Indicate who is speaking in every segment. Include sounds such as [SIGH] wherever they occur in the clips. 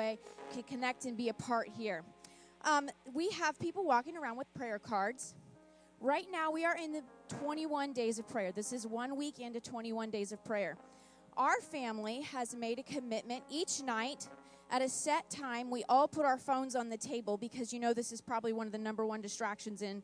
Speaker 1: way can connect and be a part here. Um, we have people walking around with prayer cards. Right now, we are in the 21 days of prayer. This is one week into 21 days of prayer. Our family has made a commitment each night at a set time. We all put our phones on the table because you know this is probably one of the number one distractions in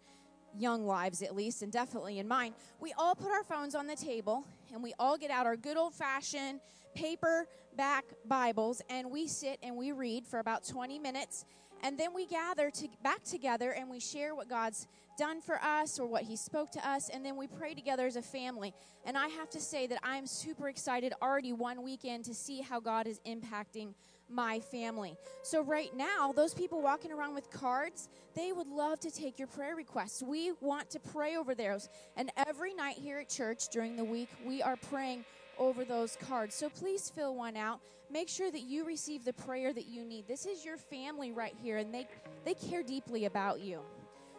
Speaker 1: young lives, at least, and definitely in mine. We all put our phones on the table and we all get out our good old fashioned paperback Bibles and we sit and we read for about 20 minutes. And then we gather to, back together and we share what God's done for us or what He spoke to us. And then we pray together as a family. And I have to say that I'm super excited already one weekend to see how God is impacting my family. So, right now, those people walking around with cards, they would love to take your prayer requests. We want to pray over those. And every night here at church during the week, we are praying over those cards. So, please fill one out. Make sure that you receive the prayer that you need. This is your family right here, and they, they care deeply about you.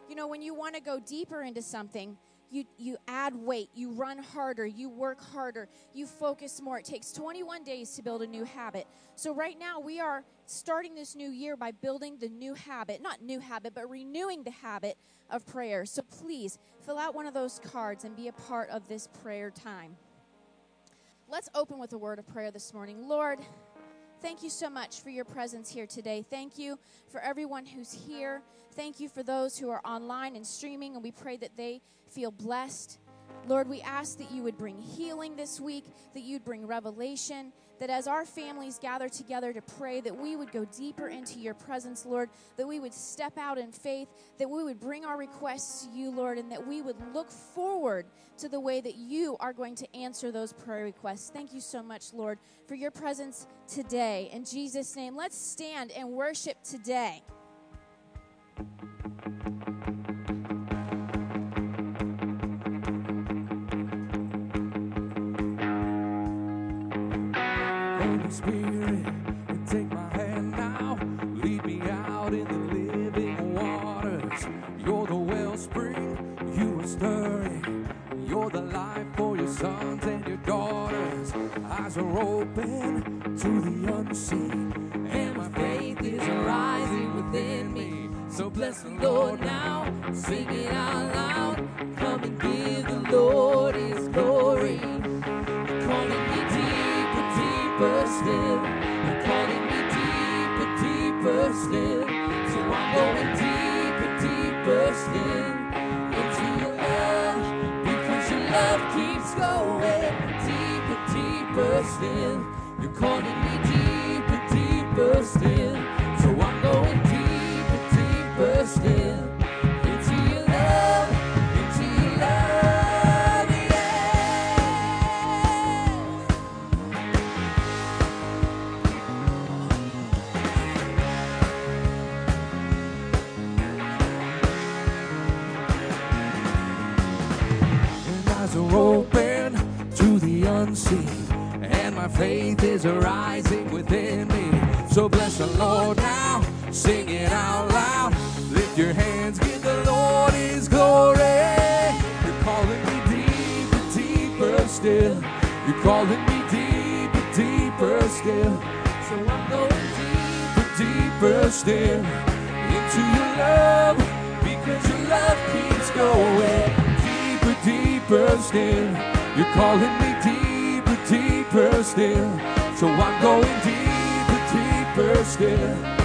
Speaker 1: You know, when you want to go deeper into something, you, you add weight, you run harder, you work harder, you focus more. It takes 21 days to build a new habit. So, right now, we are starting this new year by building the new habit, not new habit, but renewing the habit of prayer. So, please fill out one of those cards and be a part of this prayer time. Let's open with a word of prayer this morning. Lord, Thank you so much for your presence here today. Thank you for everyone who's here. Thank you for those who are online and streaming, and we pray that they feel blessed. Lord, we ask that you would bring healing this week, that you'd bring revelation, that as our families gather together to pray, that we would go deeper into your presence, Lord, that we would step out in faith, that we would bring our requests to you, Lord, and that we would look forward to the way that you are going to answer those prayer requests. Thank you so much, Lord, for your presence today. In Jesus' name, let's stand and worship today.
Speaker 2: Holy take my hand now. Lead me out in the living waters. You're the wellspring, you are stirring. You're the life for your sons and your daughters. Eyes are open to the unseen, and my faith is rising within me. So bless the Lord now, sing it out loud. Come and give the Lord his glory. Deeper still. You're calling me deeper, deeper still. So I'm going deeper, deeper still into your love because your love keeps going deeper, deeper still. You're calling me deeper, deeper still. So I'm going deeper, deeper still faith is rising within me. So bless the Lord now, sing it out loud. Lift your hands, give the Lord His glory. You're calling me deeper, deeper still. You're calling me deeper, deeper still. So I'm going deeper, deeper still into your love because your love keeps going deeper, deeper still. You're calling me deeper, deeper still. So I'm going deeper, deeper still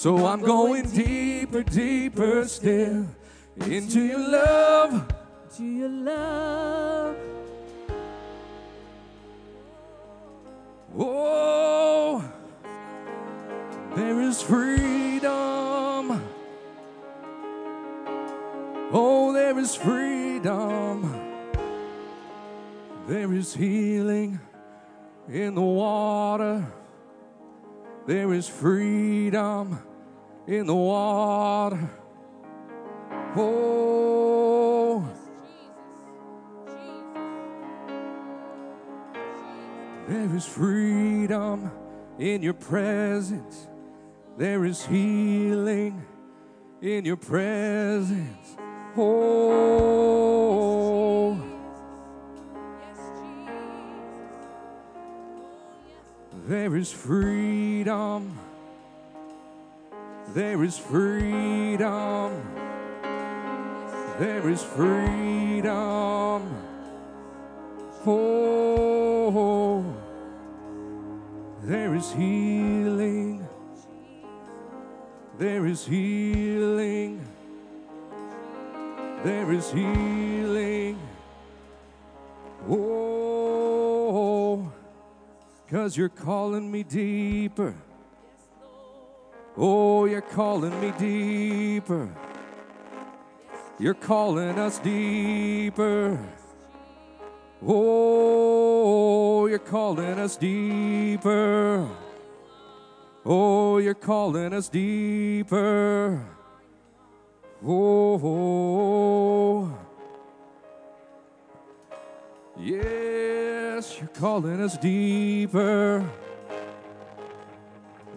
Speaker 2: so I'm going deeper, deeper still. Into your love.
Speaker 3: to your love.
Speaker 2: Oh, there is freedom. Oh, there is freedom. There is healing in the water. There is freedom in the water. Oh, There is freedom in your presence. There is healing in your presence. Oh, there is freedom. There is freedom. There is freedom. Oh, there is healing. There is healing. There is healing. Oh, because you're calling me deeper. Oh, you're calling me deeper. You're calling us deeper. Oh, you're calling us deeper. Oh, you're calling us deeper. Oh, yes, you're calling us deeper.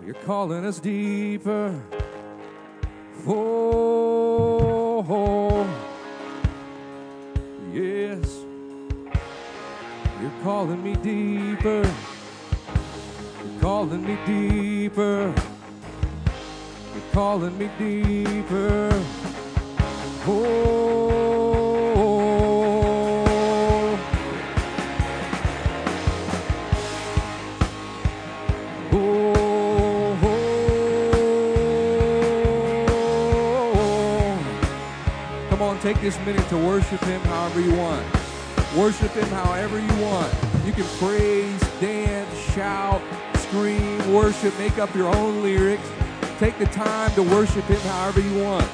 Speaker 2: You're calling us deeper. Oh, yes. You're calling me deeper. You're calling me deeper. You're calling me deeper. Oh. This minute to worship Him however you want. Worship Him however you want. You can praise, dance, shout, scream, worship, make up your own lyrics. Take the time to worship Him however you want.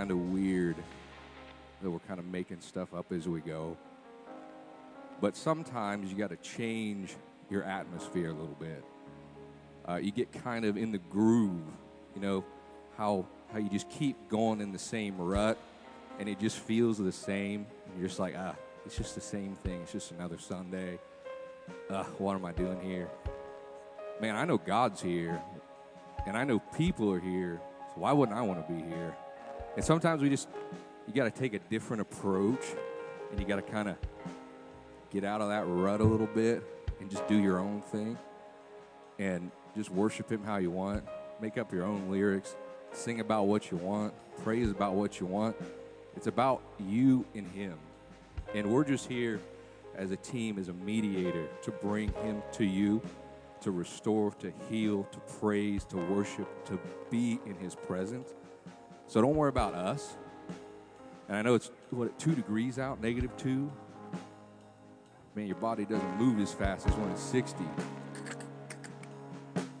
Speaker 2: Kind of weird that we're kind of making stuff up as we go, but sometimes you got to change your atmosphere a little bit. Uh, you get kind of in the groove, you know, how how you just keep going in the same rut, and it just feels the same. You're just like, ah, it's just the same thing. It's just another Sunday. Uh, what am I doing here? Man, I know God's here, and I know people are here. So why wouldn't I want to be here? And sometimes we just you got to take a different approach, and you got to kind of get out of that rut a little bit and just do your own thing, and just worship Him how you want. Make up your own lyrics, sing about what you want, praise about what you want. It's about you and Him. And we're just here as a team, as a mediator, to bring Him to you, to restore, to heal, to praise, to worship, to be in His presence. So don't worry about us. And I know it's, what, two degrees out, negative two. Man, your body doesn't move as fast as when it's 60.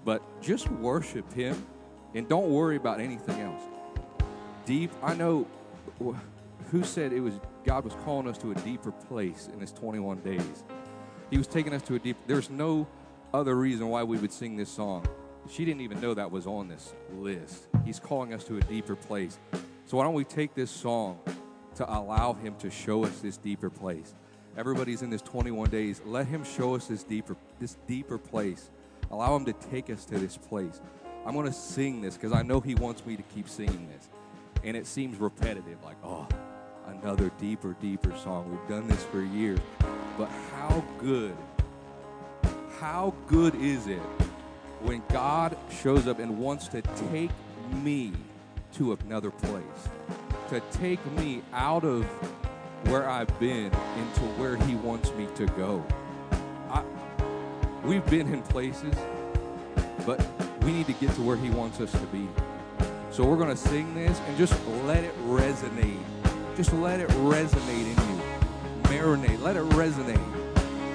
Speaker 2: But just worship Him and don't worry about anything else. Deep, I know who said it was God was calling us to a deeper place in this 21 days. He was taking us to a deep. There's no other reason why we would sing this song. She didn't even know that was on this list. He's calling us to a deeper place. So why don't we take this song to allow him to show us this deeper place? Everybody's in this 21 days. Let him show us this deeper this deeper place. Allow him to take us to this place. I'm going to sing this because I know he wants me to keep singing this. And it seems repetitive like, "Oh, another deeper, deeper song. We've done this for years. But how good, how good is it when God shows up and wants to take me to another place? To take me out of where I've been into where He wants me to go. I, we've been in places, but we need to get to where He wants us to be. So we're going to sing this and just let it resonate just let it resonate in you. Marinate. Let it resonate.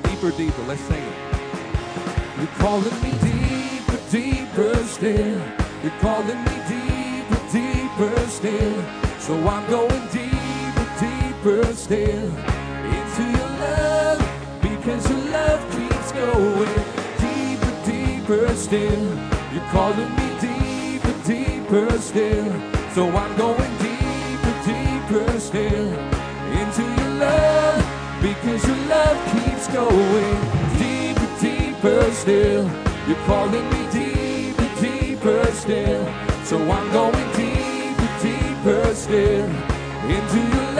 Speaker 2: Deeper, deeper. Let's sing it. You're calling me deeper still. You're calling me deeper, deeper still. So I'm going deeper, deeper still into your love because your love keeps going deeper, deeper still. You're calling me deeper, deeper still. So I'm going deeper deeper still into your love because your love keeps going deeper, deeper still. You're calling me deeper, deeper still. So I'm going deeper, deeper still into your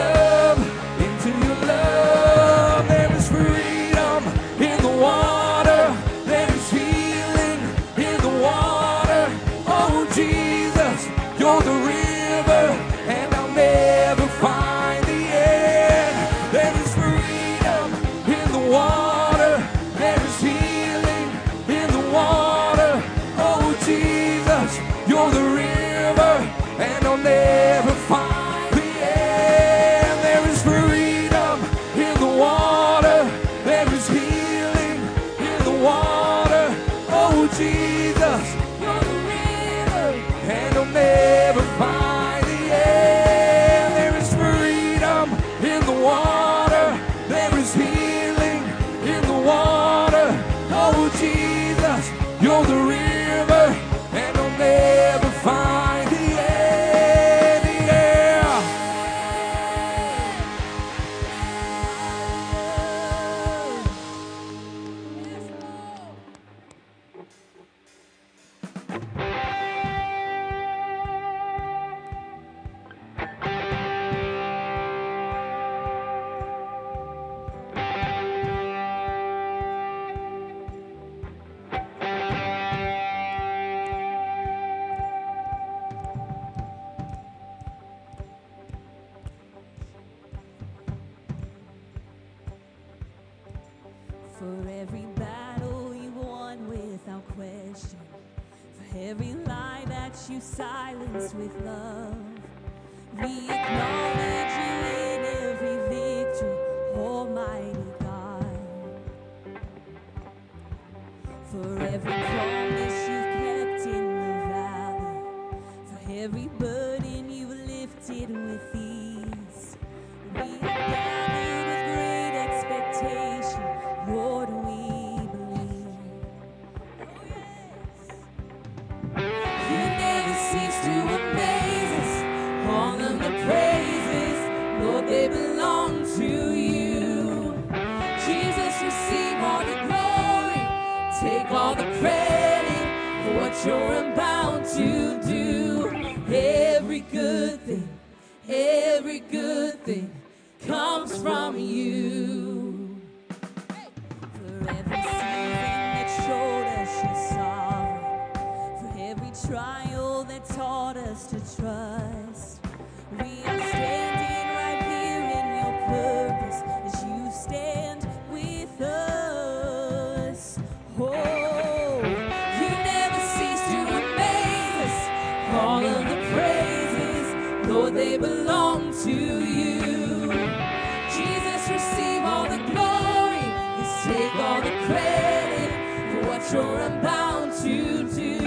Speaker 3: what you're about to do.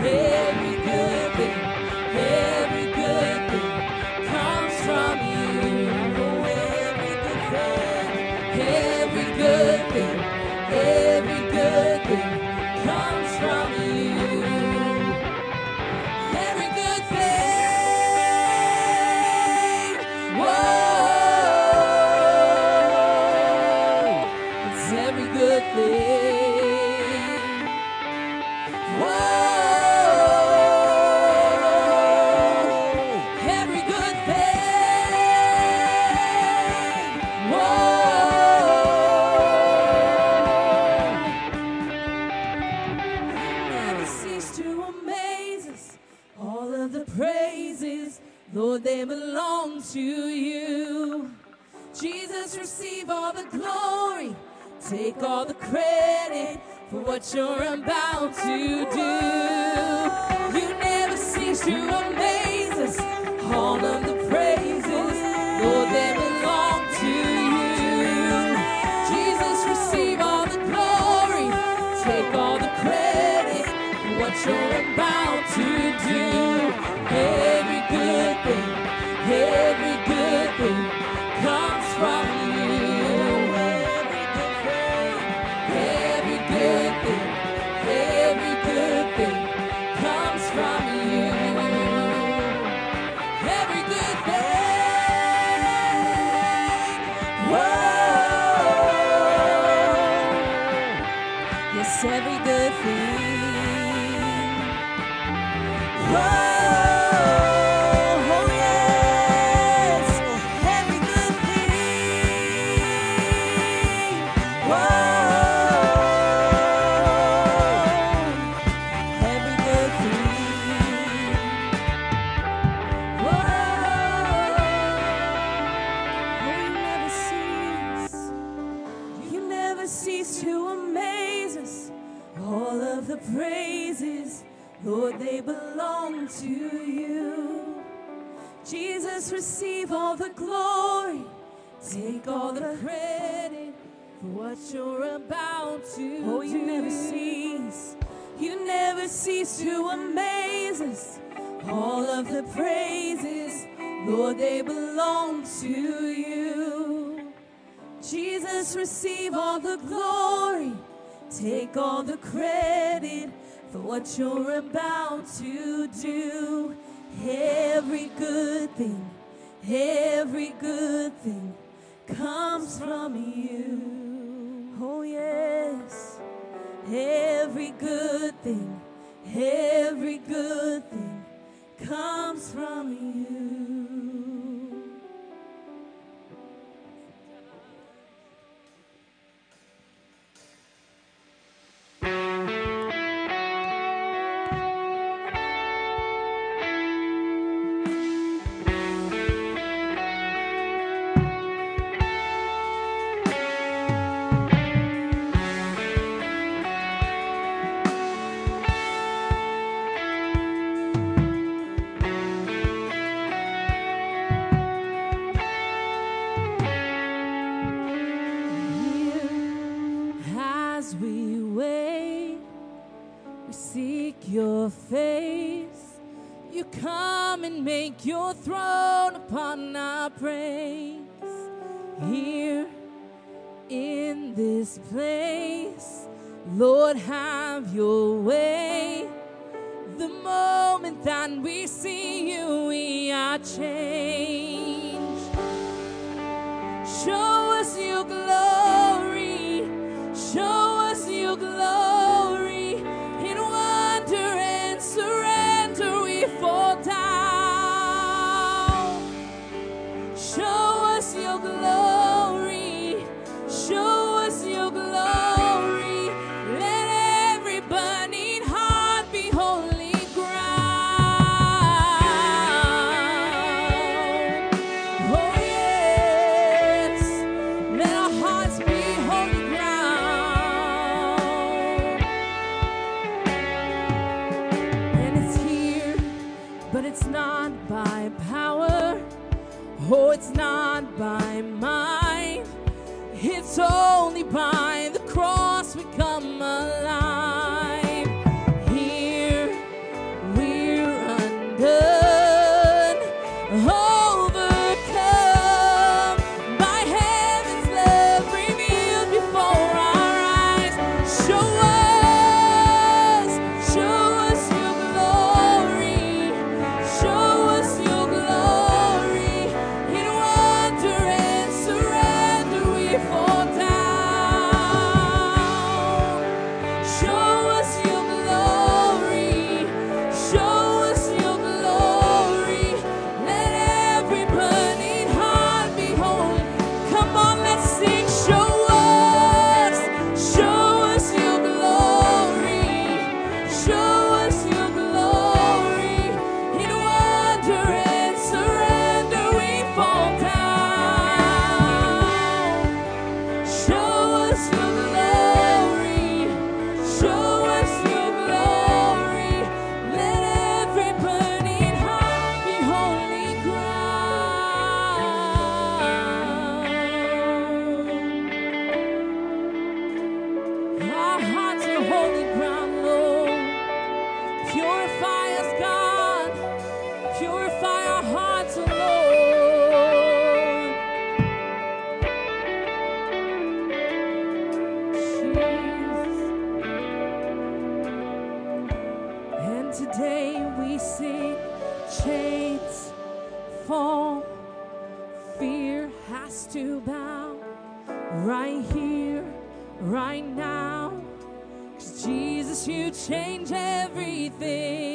Speaker 3: Every Lord, have your right now. Cause Jesus, you change everything.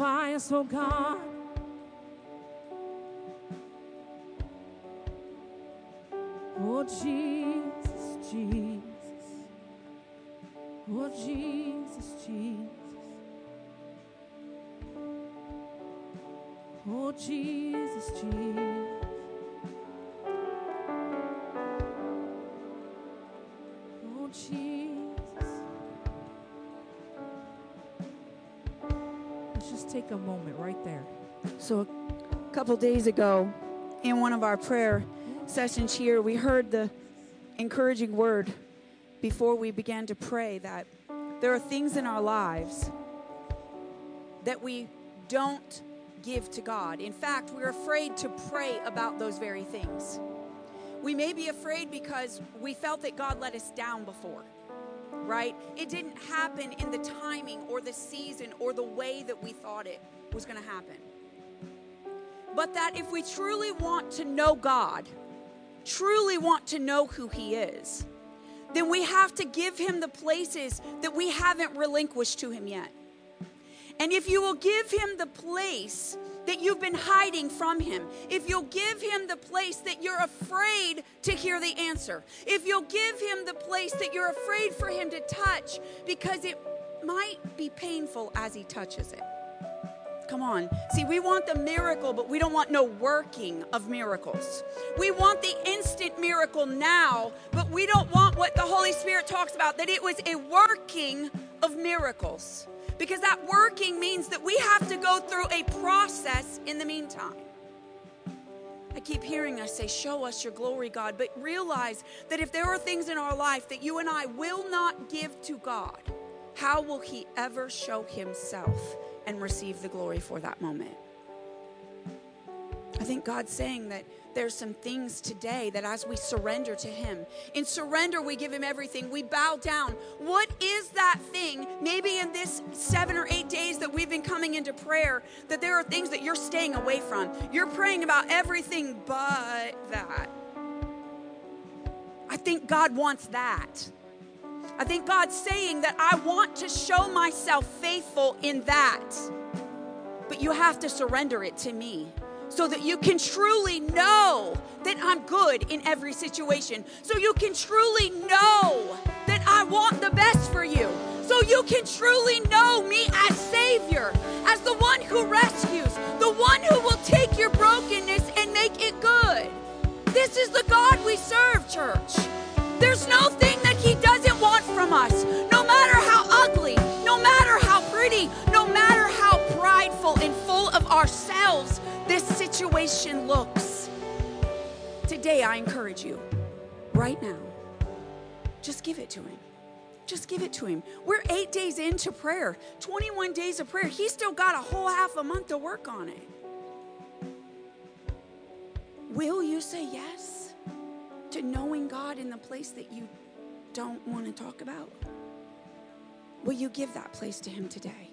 Speaker 3: Us, oh God. Oh Jesus, Jesus. Oh Jesus, Jesus. Oh Jesus, Jesus. Oh Jesus. Let's just take a moment right there.
Speaker 4: So, a couple days ago, in one of our prayer sessions here, we heard the encouraging word before we began to pray that there are things in our lives that we don't give to God. In fact, we're afraid to pray about those very things. We may be afraid because we felt that God let us down before, right? It didn't happen in the timing or the season or the way that we thought it was going to happen. But that if we truly want to know God, truly want to know who He is, then we have to give Him the places that we haven't relinquished to Him yet. And if you will give him the place that you've been hiding from him, if you'll give him the place that you're afraid to hear the answer, if you'll give him the place that you're afraid for him to touch because it might be painful as he touches it. Come on. See, we want the miracle, but we don't want no working of miracles. We want the instant miracle now, but we don't want what the Holy Spirit talks about that it was a working of miracles. Because that working means that we have to go through a process in the meantime. I keep hearing us say, Show us your glory, God, but realize that if there are things in our life that you and I will not give to God, how will He ever show Himself and receive the glory for that moment? I think God's saying that there's some things today that as we surrender to Him, in surrender, we give Him everything. We bow down. What is that thing, maybe in this seven or eight days that we've been coming into prayer, that there are things that you're staying away from? You're praying about everything but that. I think God wants that. I think God's saying that I want to show myself faithful in that. But you have to surrender it to me so that you can truly know that I'm good in every situation. So you can truly know that I want the best for you. So you can truly know me as Savior, as the one who rescues, the one who will take your brokenness and make it good. This is the God we serve, church. There's no thing situation looks, today I encourage you, right now, just give it to Him. Just give it to Him. We're eight days into prayer, 21 days of prayer. He's still got a whole half a month to work on it. Will you say yes to knowing God in the place that you don't want to talk about?
Speaker 5: Will you give that place to Him today?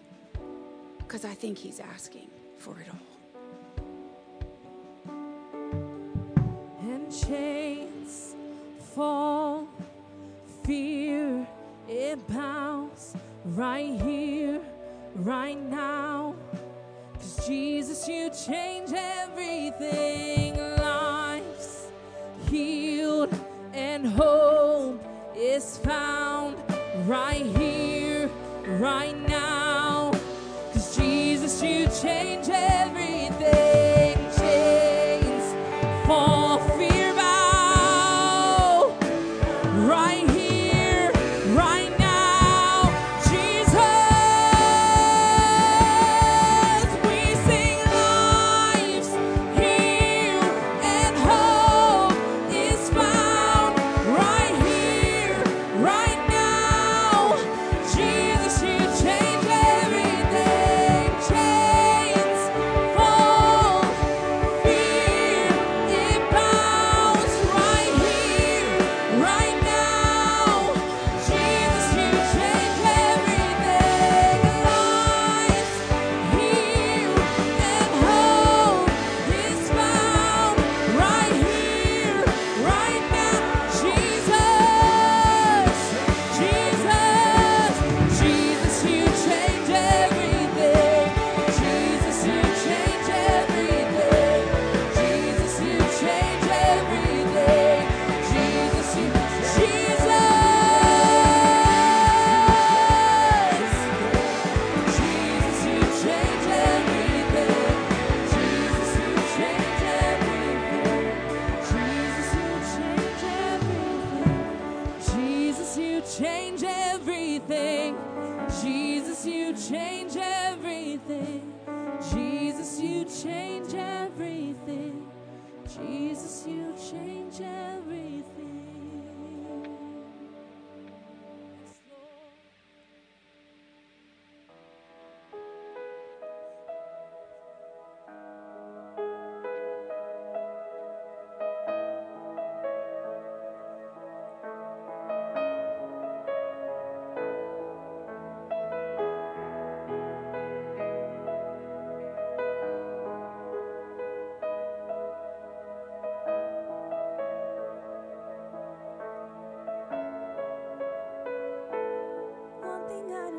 Speaker 5: Because I think He's asking for it all.
Speaker 3: chains fall, fear it bows right here, right now. Cause Jesus, you change everything. Lives healed and hope is found right here, right now. Cause Jesus, you change everything.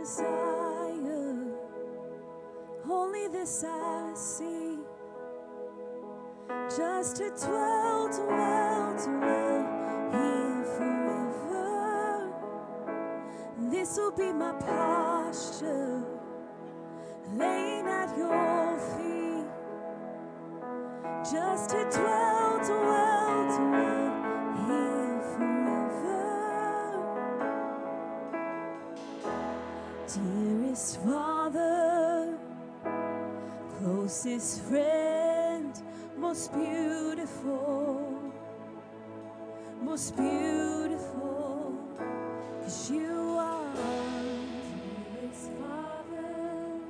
Speaker 6: desire. Only this I see. Just to dwell, dwell, dwell here forever. This will be my posture. closest friend, most beautiful, most beautiful, cause you are dearest Father,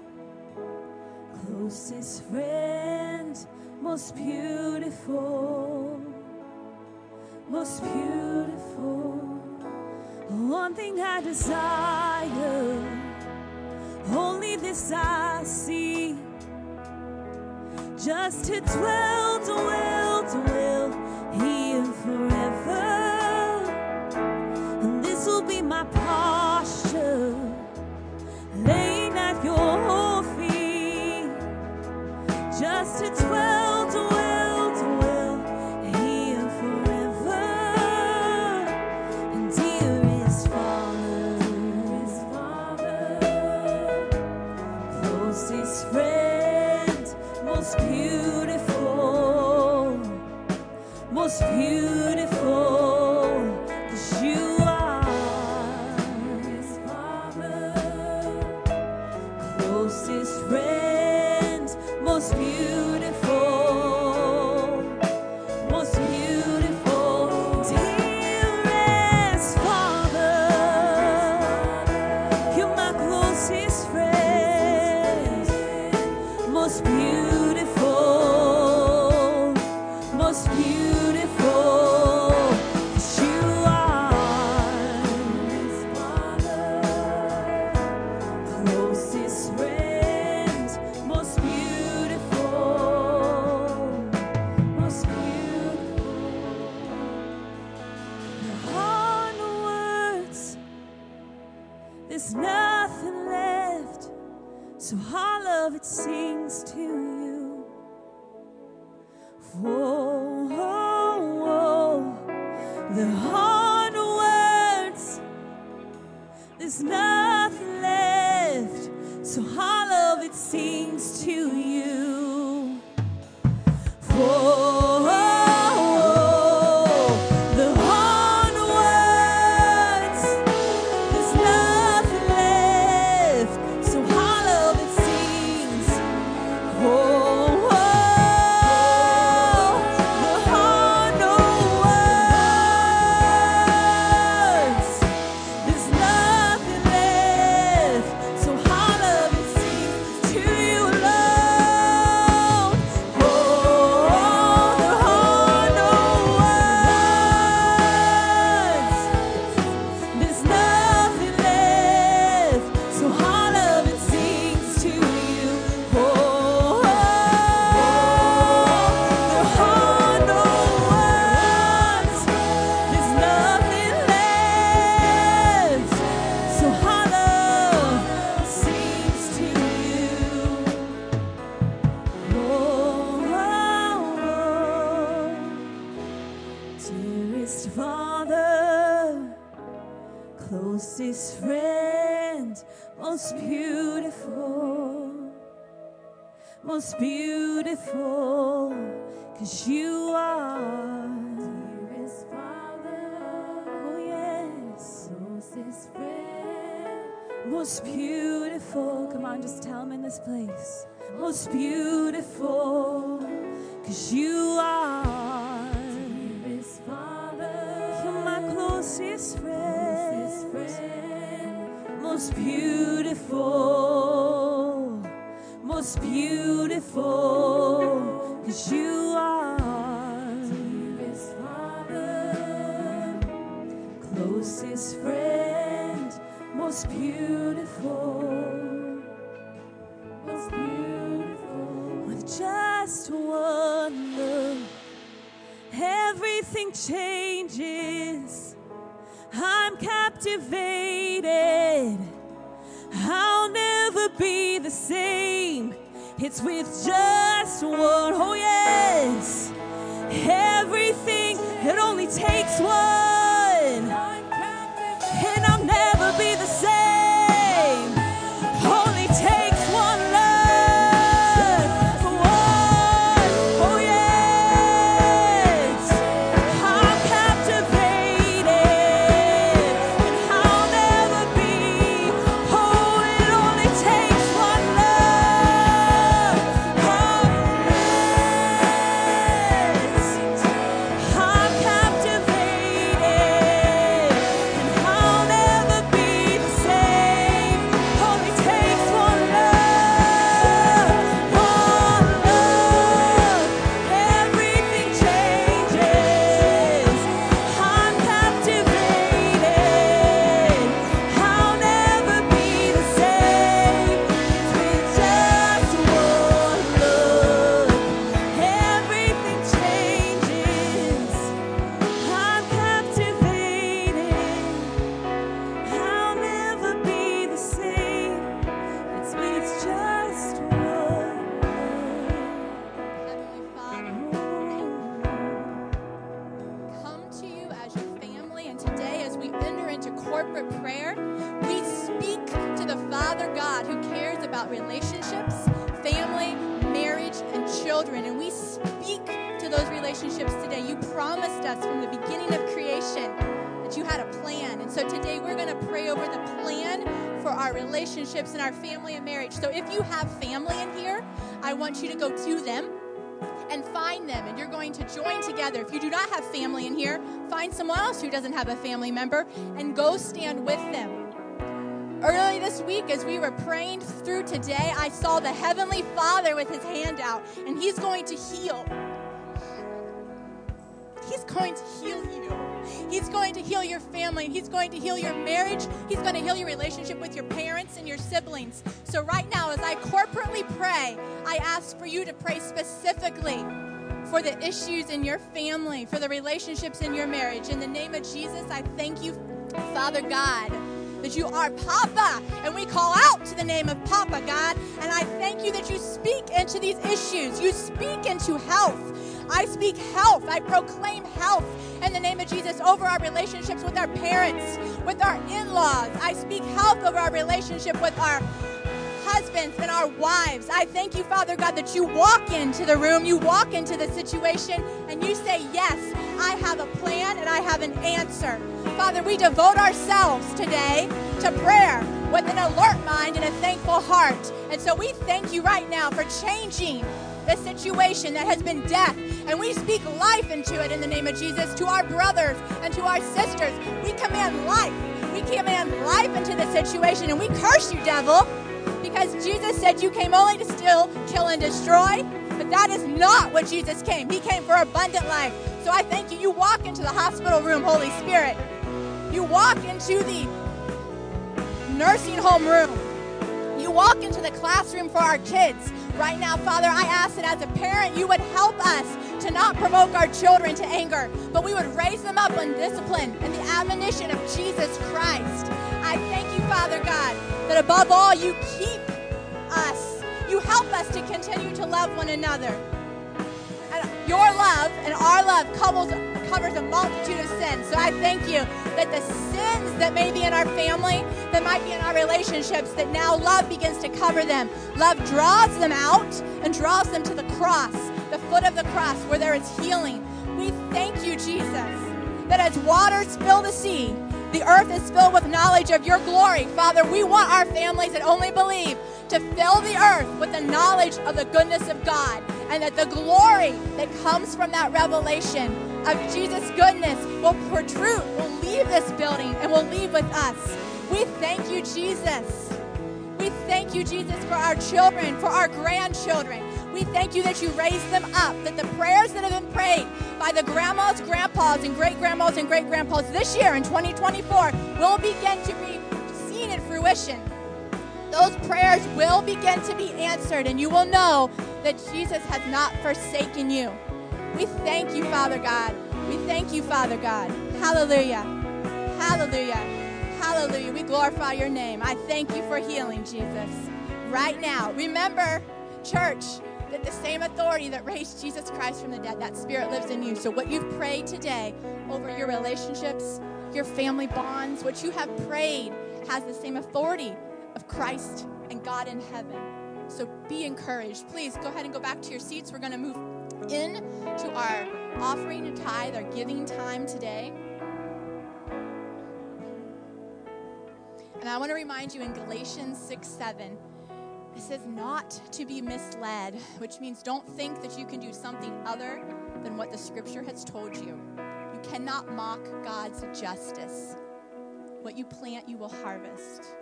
Speaker 6: closest friend, most beautiful, most beautiful. One thing I desire, only this I see just to dwell, dwell.
Speaker 3: the hard words. There's nothing left, so hollow it sings to you. For Spirit. captivated. I'll never be the same. It's with just one, oh yes, everything. It only takes one.
Speaker 1: find someone else who doesn't have a family member and go stand with them. Early this week, as we were praying through today, I saw the Heavenly Father with his hand out, and he's going to heal. He's going to heal you. He's going to heal your family. He's going to heal your marriage. He's going to heal your relationship with your parents and your siblings. So, right now, as I corporately pray, I ask for you to pray specifically for the issues in your family, for the relationships in your marriage. In the name of Jesus, I thank you, Father God, that you are Papa. And we call out to the name of Papa, God. And I thank you that you speak into these issues, you speak into health. I speak health. I proclaim health in the name of Jesus over our relationships with our parents, with our in laws. I speak health over our relationship with our husbands and our wives. I thank you, Father God, that you walk into the room, you walk into the situation, and you say, Yes, I have a plan and I have an answer. Father, we devote ourselves today to prayer with an alert mind and a thankful heart. And so we thank you right now for changing the situation that has been death. And we speak life into it in the name of Jesus to our brothers and to our sisters. We command life. We command life into the situation and we curse you, devil because Jesus said you came only to steal, kill, and destroy. But that is not what Jesus came. He came for abundant life. So I thank you. You walk into the hospital room, Holy Spirit. You walk into the nursing home room. You walk into the classroom for our kids. Right now, Father, I ask that as a parent, you would help us to not provoke our children to anger, but we would raise them up in discipline and the admonition of Jesus Christ. I thank you, Father God, that above all, you keep us. You help us to continue to love one another. And your love and our love covers, covers a multitude of sins. So I thank you that the sins that may be in our family, that might be in our relationships, that now love begins to cover them. Love draws them out and draws them to the cross, the foot of the cross where there is healing. We thank you, Jesus, that as waters fill the sea, the earth is filled with knowledge of your glory. Father, we want our families that only believe to fill the earth with the knowledge of the goodness of God and that the glory that comes from that revelation of Jesus' goodness will protrude, will leave this building and will leave with us. We thank you, Jesus. We thank you, Jesus, for our children, for our grandchildren. We thank you that you raised them up, that the prayers that have been prayed by the grandmas, grandpas, and great grandmas and great grandpas this year in 2024 will begin to be seen in fruition. Those prayers will begin to be answered, and you will know that Jesus has not forsaken you. We thank you, Father God. We thank you, Father God. Hallelujah. Hallelujah. Hallelujah. We glorify your name. I thank you for healing, Jesus. Right now, remember, church, that the same authority that raised Jesus Christ from the dead, that spirit lives in you. So, what you've prayed today over your relationships, your family bonds, what you have prayed has the same authority of Christ and God in heaven. So, be encouraged. Please go ahead and go back to your seats. We're going to move in to our offering and tithe, our giving time today. And I want to remind you in Galatians 6 7, it says not to be misled, which means don't think that you can do something other than what the scripture has told you. You cannot mock God's justice. What you plant, you will harvest.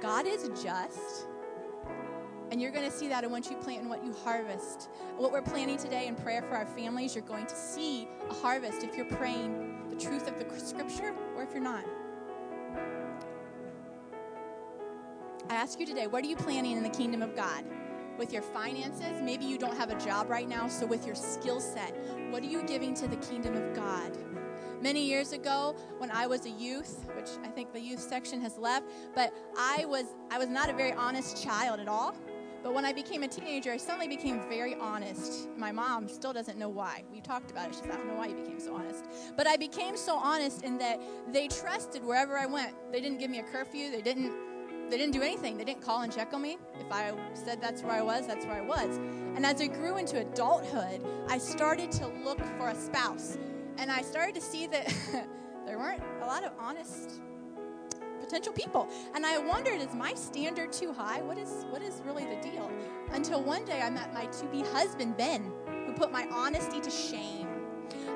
Speaker 1: God is just. And you're going to see that in what you plant and what you harvest. What we're planning today in prayer for our families, you're going to see a harvest if you're praying the truth of the scripture or if you're not. I ask you today, what are you planning in the kingdom of God? With your finances, maybe you don't have a job right now, so with your skill set, what are you giving to the kingdom of God? Many years ago, when I was a youth, which I think the youth section has left, but I was I was not a very honest child at all. But when I became a teenager, I suddenly became very honest. My mom still doesn't know why. We talked about it. She said, I don't know why you became so honest. But I became so honest in that they trusted wherever I went. They didn't give me a curfew. They didn't they didn't do anything. They didn't call and check on me. If I said that's where I was, that's where I was. And as I grew into adulthood, I started to look for a spouse. And I started to see that [LAUGHS] there weren't a lot of honest potential people. And I wondered, is my standard too high? What is what is really the deal? Until one day I met my to-be husband, Ben, who put my honesty to shame.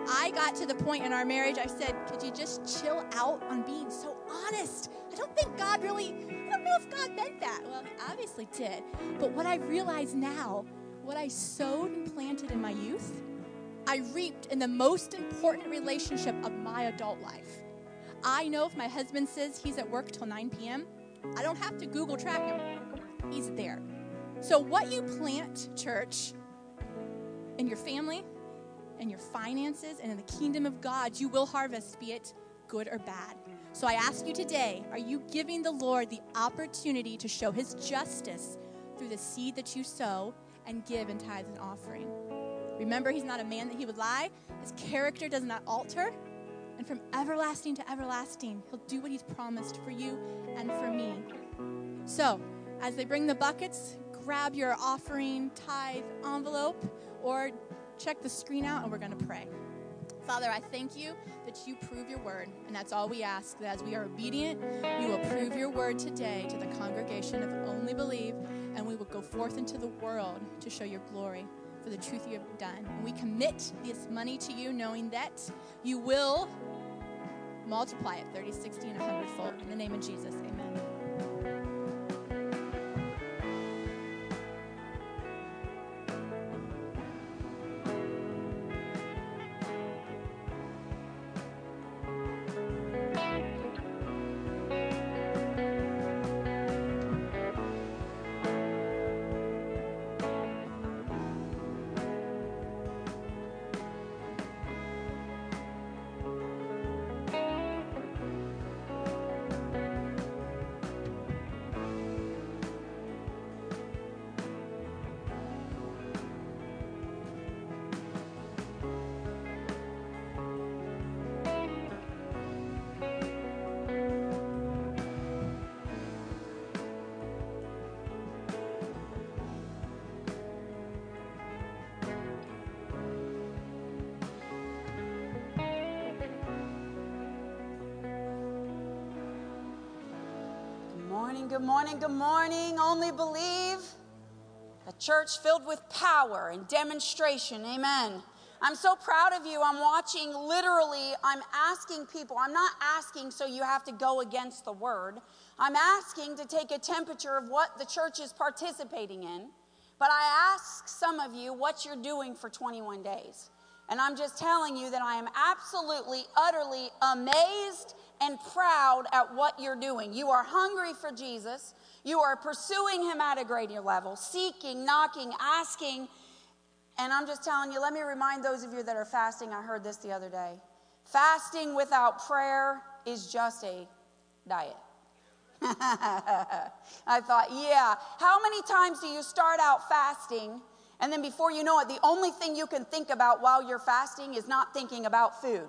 Speaker 1: I got to the point in our marriage, I said, could you just chill out on being so honest? I don't think God really, I don't know if God meant that. Well, he obviously did. But what I realize now, what I sowed and planted in my youth, I reaped in the most important relationship of my adult life. I know if my husband says he's at work till 9 p.m., I don't have to Google track him. He's there. So, what you plant, church, in your family, in your finances, and in the kingdom of God, you will harvest, be it good or bad. So I ask you today are you giving the Lord the opportunity to show his justice through the seed that you sow and give in tithes and offering? Remember, he's not a man that he would lie, his character does not alter. And from everlasting to everlasting, he'll do what he's promised for you and for me. So, as they bring the buckets, grab your offering tithe envelope or check the screen out and we're going to pray. Father, I thank you that you prove your word. And that's all we ask that as we are obedient, you will prove your word today to the congregation of Only Believe, and we will go forth into the world to show your glory for the truth you have done. And we commit this money to you, knowing that you will multiply it 30, 60, and 100 fold. In the name of Jesus, amen.
Speaker 4: Morning. Only believe. A church filled with power and demonstration. Amen. I'm so proud of you. I'm watching literally, I'm asking people, I'm not asking so you have to go against the word. I'm asking to take a temperature of what the church is participating in. But I ask some of you what you're doing for 21 days. And I'm just telling you that I am absolutely, utterly amazed and proud at what you're doing. You are hungry for Jesus. You are pursuing him at a greater level, seeking, knocking, asking. And I'm just telling you, let me remind those of you that are fasting. I heard this the other day. Fasting without prayer is just a diet. [LAUGHS] I thought, yeah. How many times do you start out fasting and then before you know it, the only thing you can think about while you're fasting is not thinking about food?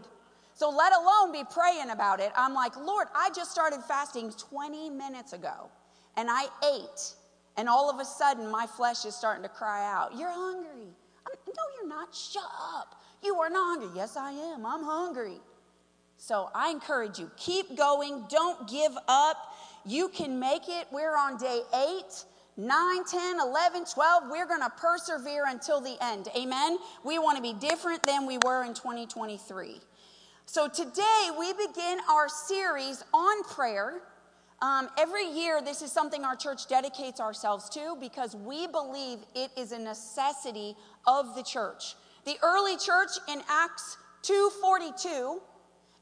Speaker 4: So let alone be praying about it. I'm like, Lord, I just started fasting 20 minutes ago and I ate. And all of a sudden, my flesh is starting to cry out, You're hungry. I'm, no, you're not. Shut up. You are not hungry. Yes, I am. I'm hungry. So I encourage you, keep going. Don't give up. You can make it. We're on day eight. 9, 10, 11, 12, we're going to persevere until the end. Amen. We want to be different than we were in 2023. So today we begin our series on prayer. Um, every year, this is something our church dedicates ourselves to because we believe it is a necessity of the church. The early church in Acts 2:42,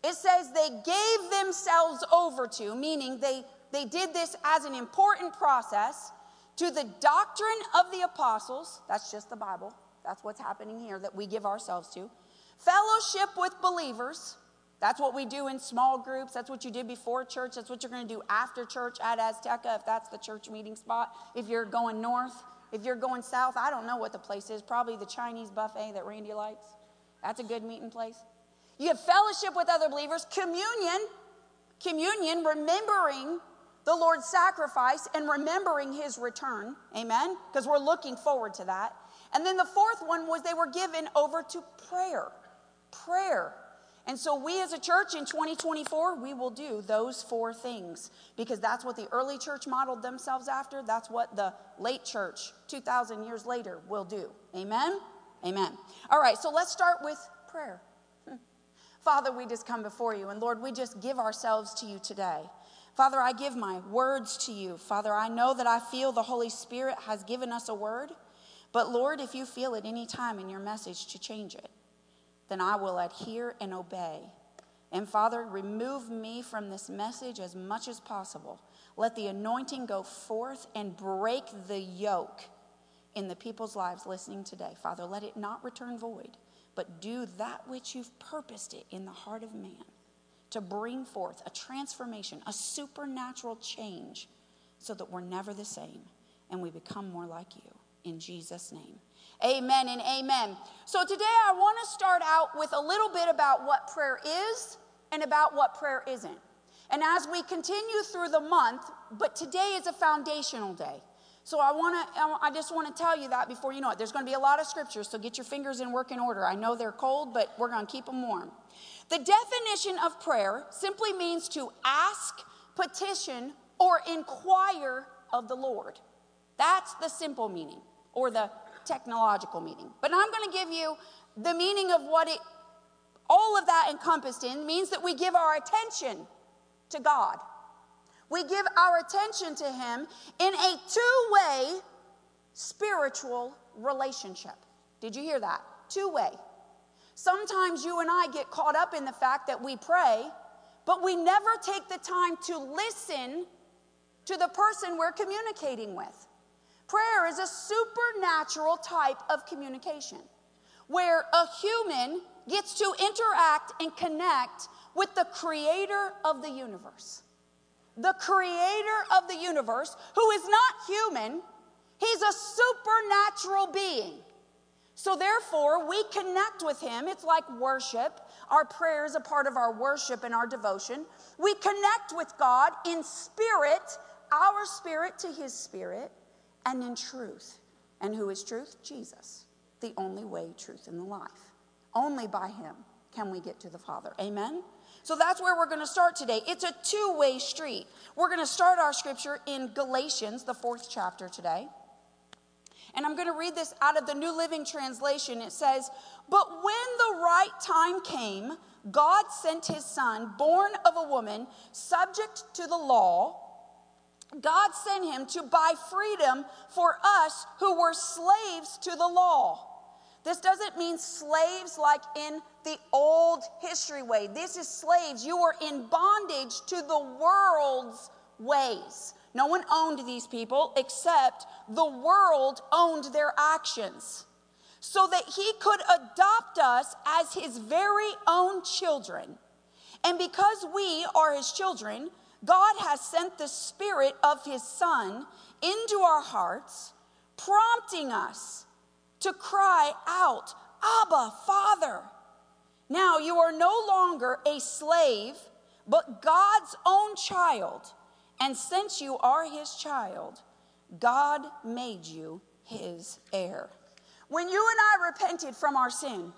Speaker 4: it says they gave themselves over to, meaning they, they did this as an important process, to the doctrine of the apostles. That's just the Bible. That's what's happening here that we give ourselves to. Fellowship with believers. That's what we do in small groups. That's what you did before church. That's what you're going to do after church at Azteca, if that's the church meeting spot. If you're going north, if you're going south, I don't know what the place is. Probably the Chinese buffet that Randy likes. That's a good meeting place. You have fellowship with other believers, communion, communion, remembering the Lord's sacrifice and remembering his return. Amen? Because we're looking forward to that. And then the fourth one was they were given over to prayer. Prayer. And so, we as a church in 2024, we will do those four things because that's what the early church modeled themselves after. That's what the late church, 2,000 years later, will do. Amen? Amen. All right, so let's start with prayer. Hmm. Father, we just come before you, and Lord, we just give ourselves to you today. Father, I give my words to you. Father, I know that I feel the Holy Spirit has given us a word, but Lord, if you feel at any time in your message to change it, then I will adhere and obey. And Father, remove me from this message as much as possible. Let the anointing go forth and break the yoke in the people's lives listening today. Father, let it not return void, but do that which you've purposed it in the heart of man to bring forth a transformation, a supernatural change, so that we're never the same and we become more like you. In Jesus' name. Amen and amen. So today I want to start out with a little bit about what prayer is and about what prayer isn't. And as we continue through the month, but today is a foundational day. So I want to I just want to tell you that before you know it. There's going to be a lot of scriptures, so get your fingers in working order. I know they're cold, but we're going to keep them warm. The definition of prayer simply means to ask, petition, or inquire of the Lord. That's the simple meaning or the technological meaning. But I'm going to give you the meaning of what it all of that encompassed in means that we give our attention to God. We give our attention to Him in a two way spiritual relationship. Did you hear that? Two way. Sometimes you and I get caught up in the fact that we pray, but we never take the time to listen to the person we're communicating with. Prayer is a supernatural type of communication where a human gets to interact and connect with the creator of the universe. The creator of the universe, who is not human, he's a supernatural being. So, therefore, we connect with him. It's like worship. Our prayer is a part of our worship and our devotion. We connect with God in spirit, our spirit to his spirit, and in truth. And who is truth? Jesus, the only way, truth, and the life. Only by him can we get to the Father. Amen? So that's where we're going to start today. It's a two way street. We're going to start our scripture in Galatians, the fourth chapter today. And I'm going to read this out of the New Living Translation. It says, But when the right time came, God sent his son, born of a woman, subject to the law. God sent him to buy freedom for us who were slaves to the law. This doesn't mean slaves like in the old history way. This is slaves. You were in bondage to the world's ways. No one owned these people except the world owned their actions. So that he could adopt us as his very own children. And because we are his children, God has sent the spirit of his son into our hearts, prompting us to cry out, Abba, Father. Now you are no longer a slave, but God's own child. And since you are his child, God made you his heir. When you and I repented from our sin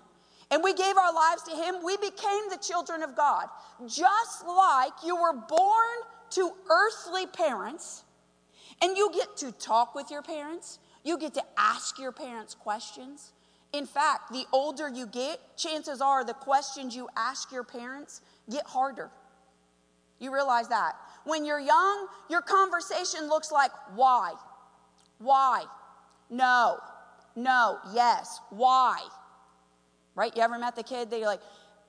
Speaker 4: and we gave our lives to him, we became the children of God. Just like you were born to earthly parents and you get to talk with your parents, you get to ask your parents questions. In fact, the older you get, chances are the questions you ask your parents get harder. You realize that. When you're young, your conversation looks like why? Why? No. No. Yes. Why? Right? You ever met the kid that you're like,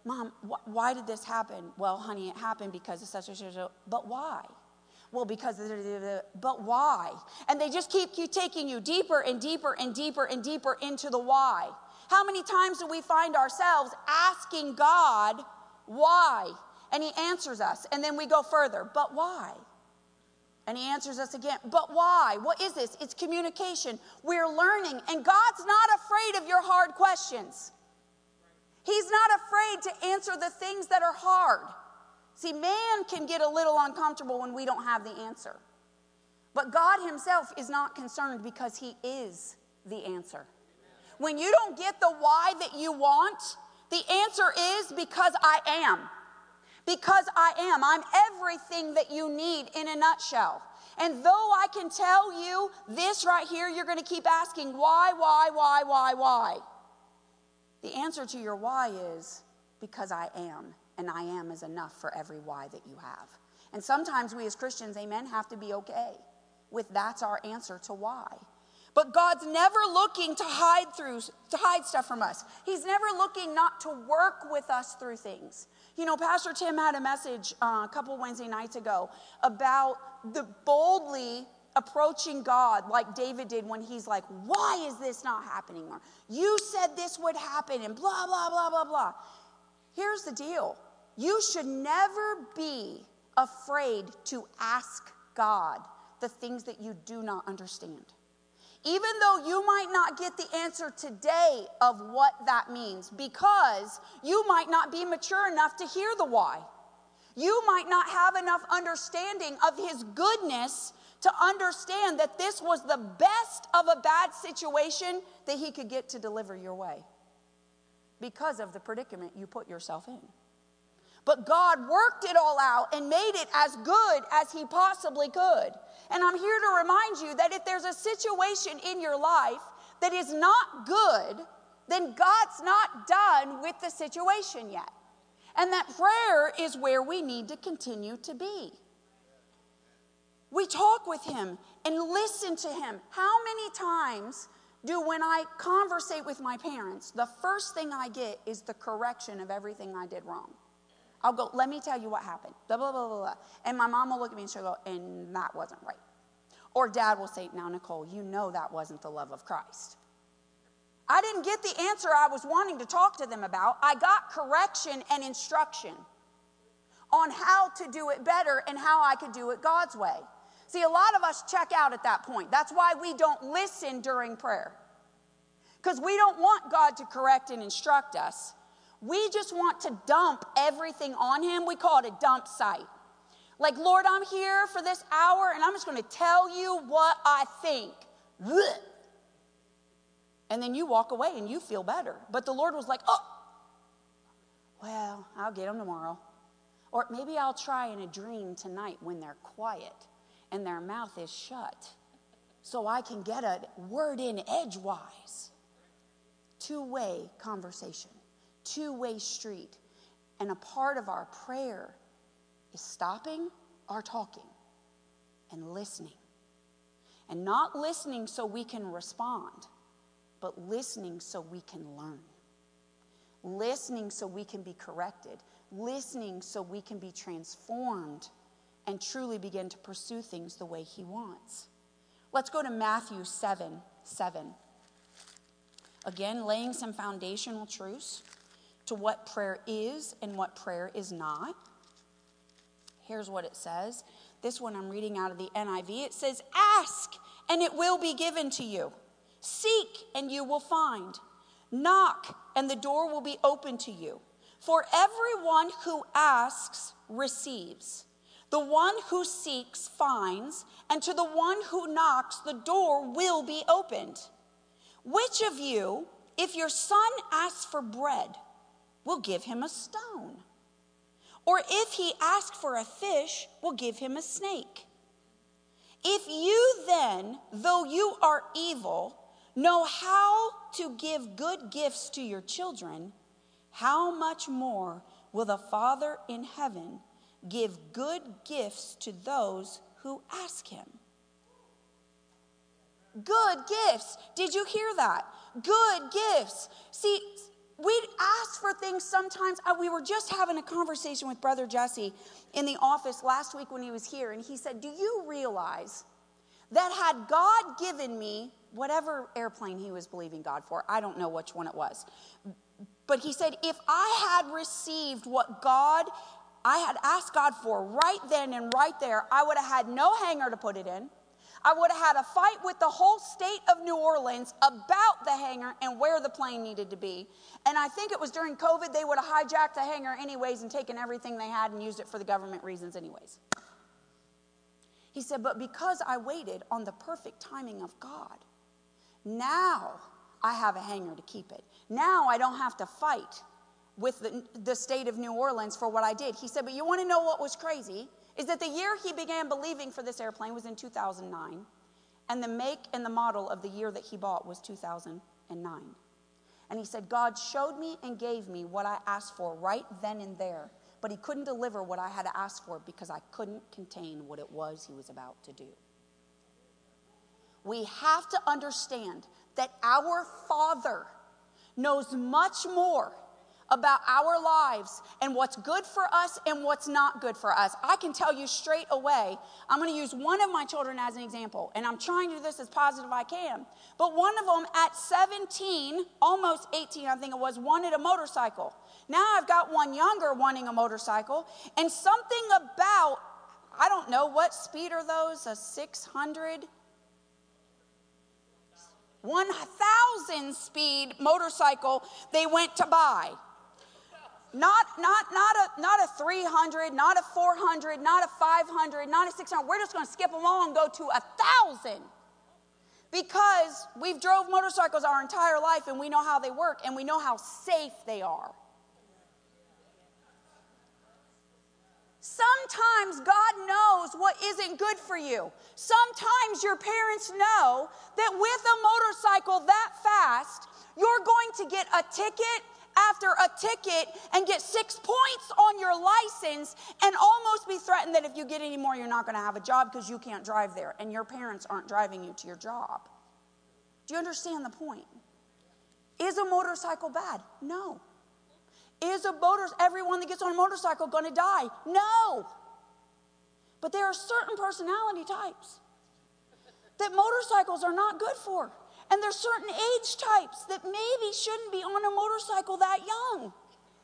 Speaker 4: Mom, wh- why did this happen? Well, honey, it happened because of such and such. But why? Well, because, of the, but why? And they just keep, keep taking you deeper and deeper and deeper and deeper into the why. How many times do we find ourselves asking God why? And He answers us. And then we go further, but why? And He answers us again, but why? What is this? It's communication. We're learning. And God's not afraid of your hard questions, He's not afraid to answer the things that are hard. See, man can get a little uncomfortable when we don't have the answer. But God Himself is not concerned because He is the answer. When you don't get the why that you want, the answer is because I am. Because I am. I'm everything that you need in a nutshell. And though I can tell you this right here, you're going to keep asking why, why, why, why, why. The answer to your why is because I am and I am is enough for every why that you have. And sometimes we as Christians, amen, have to be okay with that's our answer to why. But God's never looking to hide through to hide stuff from us. He's never looking not to work with us through things. You know, Pastor Tim had a message uh, a couple Wednesday nights ago about the boldly approaching God like David did when he's like, "Why is this not happening?" Or "You said this would happen," and blah blah blah blah blah. Here's the deal You should never be afraid to ask God the things that you do not understand. Even though you might not get the answer today of what that means, because you might not be mature enough to hear the why. You might not have enough understanding of His goodness to understand that this was the best of a bad situation that He could get to deliver your way because of the predicament you put yourself in. But God worked it all out and made it as good as He possibly could. And I'm here to remind you that if there's a situation in your life that is not good, then God's not done with the situation yet. And that prayer is where we need to continue to be. We talk with Him and listen to Him. How many times do when I conversate with my parents, the first thing I get is the correction of everything I did wrong? I'll go, let me tell you what happened. Blah, blah, blah, blah, blah. And my mom will look at me and she'll go, and that wasn't right. Or dad will say, now, Nicole, you know that wasn't the love of Christ. I didn't get the answer I was wanting to talk to them about. I got correction and instruction on how to do it better and how I could do it God's way. See, a lot of us check out at that point. That's why we don't listen during prayer. Because we don't want God to correct and instruct us. We just want to dump everything on Him. We call it a dump site. Like, Lord, I'm here for this hour and I'm just going to tell you what I think. Blech. And then you walk away and you feel better. But the Lord was like, oh, well, I'll get them tomorrow. Or maybe I'll try in a dream tonight when they're quiet and their mouth is shut so I can get a word in edgewise. Two way conversation two way street. And a part of our prayer is stopping our talking and listening. And not listening so we can respond, but listening so we can learn. Listening so we can be corrected. Listening so we can be transformed and truly begin to pursue things the way He wants. Let's go to Matthew 7 7. Again, laying some foundational truths to what prayer is and what prayer is not. Here's what it says. This one I'm reading out of the NIV. It says, Ask and it will be given to you. Seek and you will find. Knock and the door will be open to you. For everyone who asks receives. The one who seeks finds, and to the one who knocks, the door will be opened. Which of you, if your son asks for bread, we'll give him a stone. Or if he asks for a fish, we'll give him a snake. If you then, though you are evil, know how to give good gifts to your children, how much more will the Father in heaven give good gifts to those who ask him? Good gifts. Did you hear that? Good gifts. See, we ask for things sometimes. Uh, we were just having a conversation with Brother Jesse in the office last week when he was here, and he said, Do you realize that had God given me whatever airplane he was believing God for, I don't know which one it was, but he said, If I had received what God, I had asked God for right then and right there, I would have had no hangar to put it in. I would have had a fight with the whole state of New Orleans about the hangar and where the plane needed to be. And I think it was during COVID, they would have hijacked the hangar anyways and taken everything they had and used it for the government reasons, anyways. He said, But because I waited on the perfect timing of God, now I have a hangar to keep it. Now I don't have to fight with the, the state of New Orleans for what I did. He said, But you want to know what was crazy? is that the year he began believing for this airplane was in 2009, and the make and the model of the year that he bought was 2009. And he said, God showed me and gave me what I asked for right then and there, but he couldn't deliver what I had asked for because I couldn't contain what it was he was about to do. We have to understand that our Father knows much more about our lives and what's good for us and what's not good for us. I can tell you straight away, I'm going to use one of my children as an example, and I'm trying to do this as positive as I can. But one of them at 17, almost 18, I think it was, wanted a motorcycle. Now I've got one younger wanting a motorcycle, and something about, I don't know, what speed are those? A 600? 1,000 speed motorcycle they went to buy. Not, not, not, a, not a 300, not a 400, not a 500, not a 600. We're just going to skip them all and go to a 1,000 because we've drove motorcycles our entire life and we know how they work and we know how safe they are. Sometimes God knows what isn't good for you. Sometimes your parents know that with a motorcycle that fast, you're going to get a ticket after a ticket and get six points on your license and almost be threatened that if you get any more, you're not going to have a job because you can't drive there and your parents aren't driving you to your job. Do you understand the point? Is a motorcycle bad? No. Is a motor everyone that gets on a motorcycle going to die? No. But there are certain personality types that motorcycles are not good for. And there's certain age types that maybe shouldn't be on a motorcycle that young.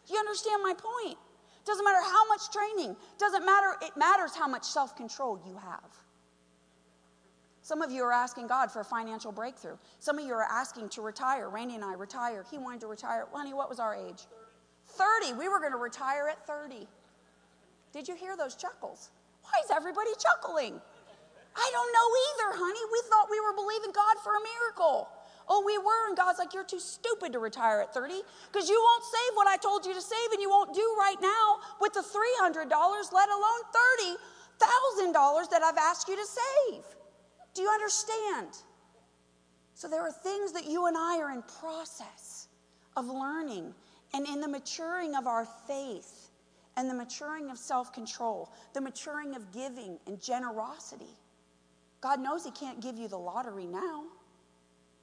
Speaker 4: You understand my point? Doesn't matter how much training, doesn't matter, it matters how much self control you have. Some of you are asking God for a financial breakthrough. Some of you are asking to retire. Randy and I retired. He wanted to retire. Honey, what was our age? 30. We were going to retire at 30. Did you hear those chuckles? Why is everybody chuckling? I don't know either, honey. We thought we were believing God for a miracle. Oh, we were, and God's like, You're too stupid to retire at 30 because you won't save what I told you to save, and you won't do right now with the $300, let alone $30,000 that I've asked you to save. Do you understand? So there are things that you and I are in process of learning and in the maturing of our faith and the maturing of self control, the maturing of giving and generosity. God knows He can't give you the lottery now.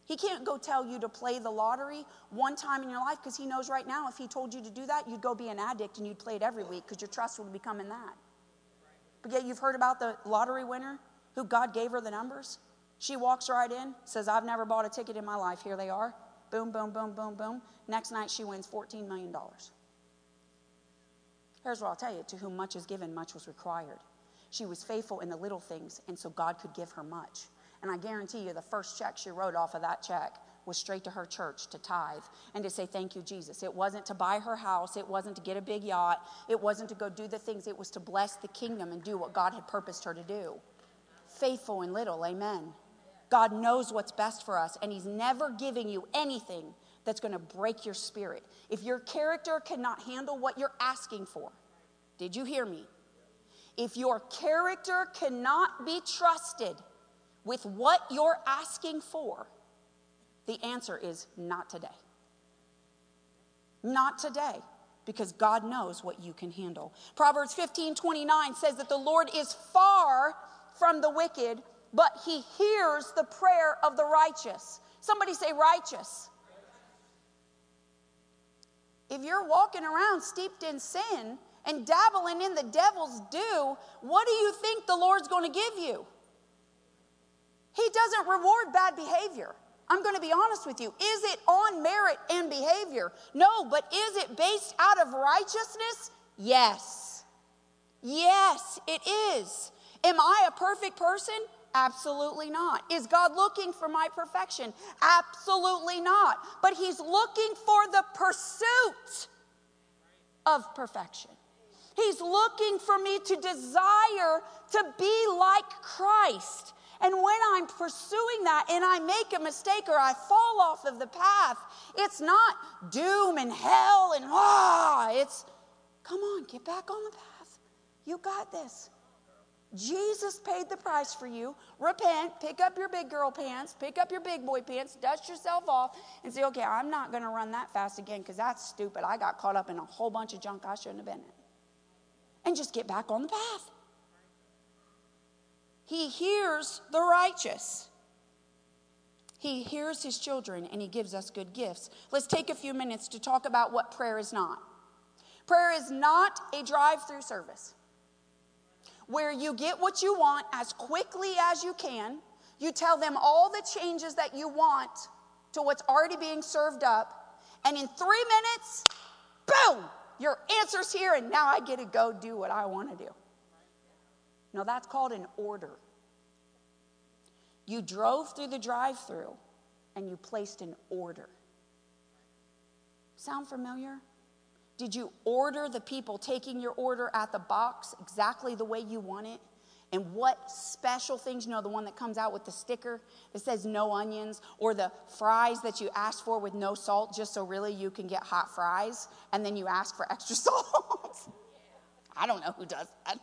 Speaker 4: He can't go tell you to play the lottery one time in your life because He knows right now if He told you to do that, you'd go be an addict and you'd play it every week because your trust would become in that. But yet you've heard about the lottery winner who God gave her the numbers. She walks right in, says, I've never bought a ticket in my life. Here they are. Boom, boom, boom, boom, boom. Next night she wins $14 million. Here's what I'll tell you to whom much is given, much was required. She was faithful in the little things, and so God could give her much. And I guarantee you, the first check she wrote off of that check was straight to her church to tithe and to say, Thank you, Jesus. It wasn't to buy her house, it wasn't to get a big yacht, it wasn't to go do the things, it was to bless the kingdom and do what God had purposed her to do. Faithful in little, amen. God knows what's best for us, and He's never giving you anything that's going to break your spirit. If your character cannot handle what you're asking for, did you hear me? If your character cannot be trusted with what you're asking for, the answer is not today. Not today, because God knows what you can handle. Proverbs 15 29 says that the Lord is far from the wicked but he hears the prayer of the righteous. Somebody say, righteous. If you're walking around steeped in sin and dabbling in the devil's do, what do you think the Lord's going to give you? He doesn't reward bad behavior. I'm going to be honest with you. Is it on merit and behavior? No, but is it based out of righteousness? Yes. Yes, it is. Am I a perfect person? Absolutely not. Is God looking for my perfection? Absolutely not. But He's looking for the pursuit of perfection. He's looking for me to desire to be like Christ. And when I'm pursuing that and I make a mistake or I fall off of the path, it's not doom and hell and ah, it's come on, get back on the path. You got this. Jesus paid the price for you. Repent, pick up your big girl pants, pick up your big boy pants, dust yourself off, and say, okay, I'm not going to run that fast again because that's stupid. I got caught up in a whole bunch of junk I shouldn't have been in. And just get back on the path. He hears the righteous. He hears his children and he gives us good gifts. Let's take a few minutes to talk about what prayer is not. Prayer is not a drive through service where you get what you want as quickly as you can. You tell them all the changes that you want to what's already being served up. And in three minutes, boom, your answer's here, and now I get to go do what I want to do. No, that's called an order. You drove through the drive through and you placed an order. Sound familiar? Did you order the people taking your order at the box exactly the way you want it? And what special things, you know, the one that comes out with the sticker that says no onions, or the fries that you asked for with no salt, just so really you can get hot fries, and then you ask for extra [LAUGHS] salt? I don't know who does that.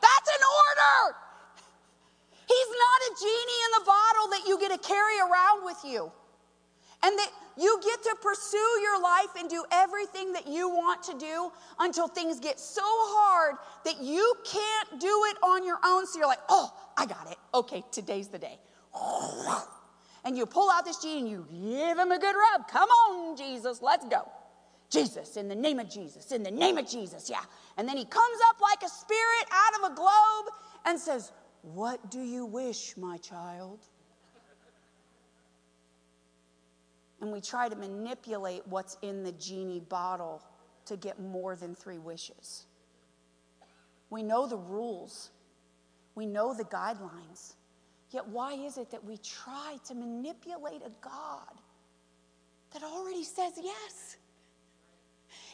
Speaker 4: That's an order. He's not a genie in the bottle that you get to carry around with you. And that you get to pursue your life and do everything that you want to do until things get so hard that you can't do it on your own. So you're like, oh, I got it. Okay, today's the day. [LAUGHS] And you pull out this genie and you give him a good rub. Come on, Jesus, let's go. Jesus, in the name of Jesus, in the name of Jesus, yeah. And then he comes up like a spirit out of a globe and says, What do you wish, my child? And we try to manipulate what's in the genie bottle to get more than three wishes. We know the rules, we know the guidelines. Yet, why is it that we try to manipulate a God that already says yes?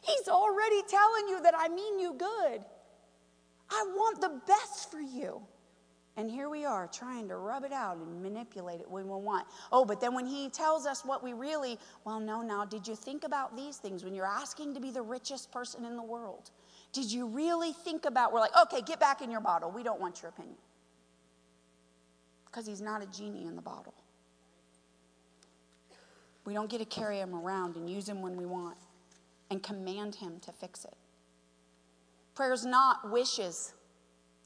Speaker 4: He's already telling you that I mean you good. I want the best for you. And here we are trying to rub it out and manipulate it when we want. Oh, but then when he tells us what we really, well, no, now, did you think about these things when you're asking to be the richest person in the world? Did you really think about, we're like, okay, get back in your bottle. We don't want your opinion. Because he's not a genie in the bottle. We don't get to carry him around and use him when we want and command him to fix it. Prayer's not wishes.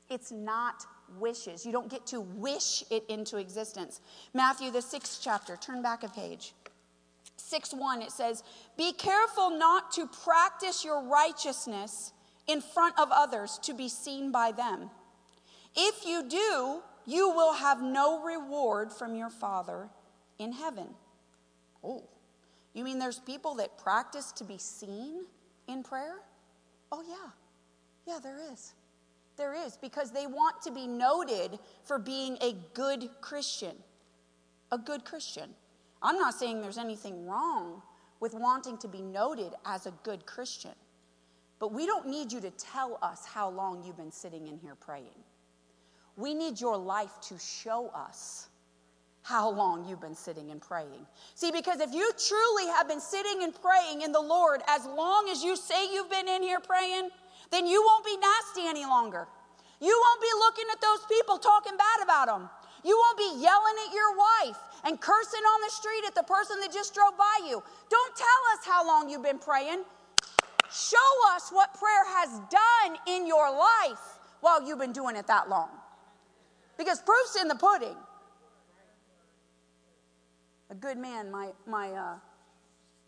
Speaker 4: It's not wishes. You don't get to wish it into existence. Matthew, the sixth chapter, turn back a page. 6 1, it says, Be careful not to practice your righteousness in front of others to be seen by them. If you do, you will have no reward from your Father in heaven. Oh, you mean there's people that practice to be seen in prayer? Oh, yeah. Yeah, there is. There is, because they want to be noted for being a good Christian. A good Christian. I'm not saying there's anything wrong with wanting to be noted as a good Christian, but we don't need you to tell us how long you've been sitting in here praying. We need your life to show us how long you've been sitting and praying. See, because if you truly have been sitting and praying in the Lord as long as you say you've been in here praying, then you won't be nasty any longer. You won't be looking at those people talking bad about them. You won't be yelling at your wife and cursing on the street at the person that just drove by you. Don't tell us how long you've been praying. Show us what prayer has done in your life while you've been doing it that long. Because proof's in the pudding. A good man, my, my uh,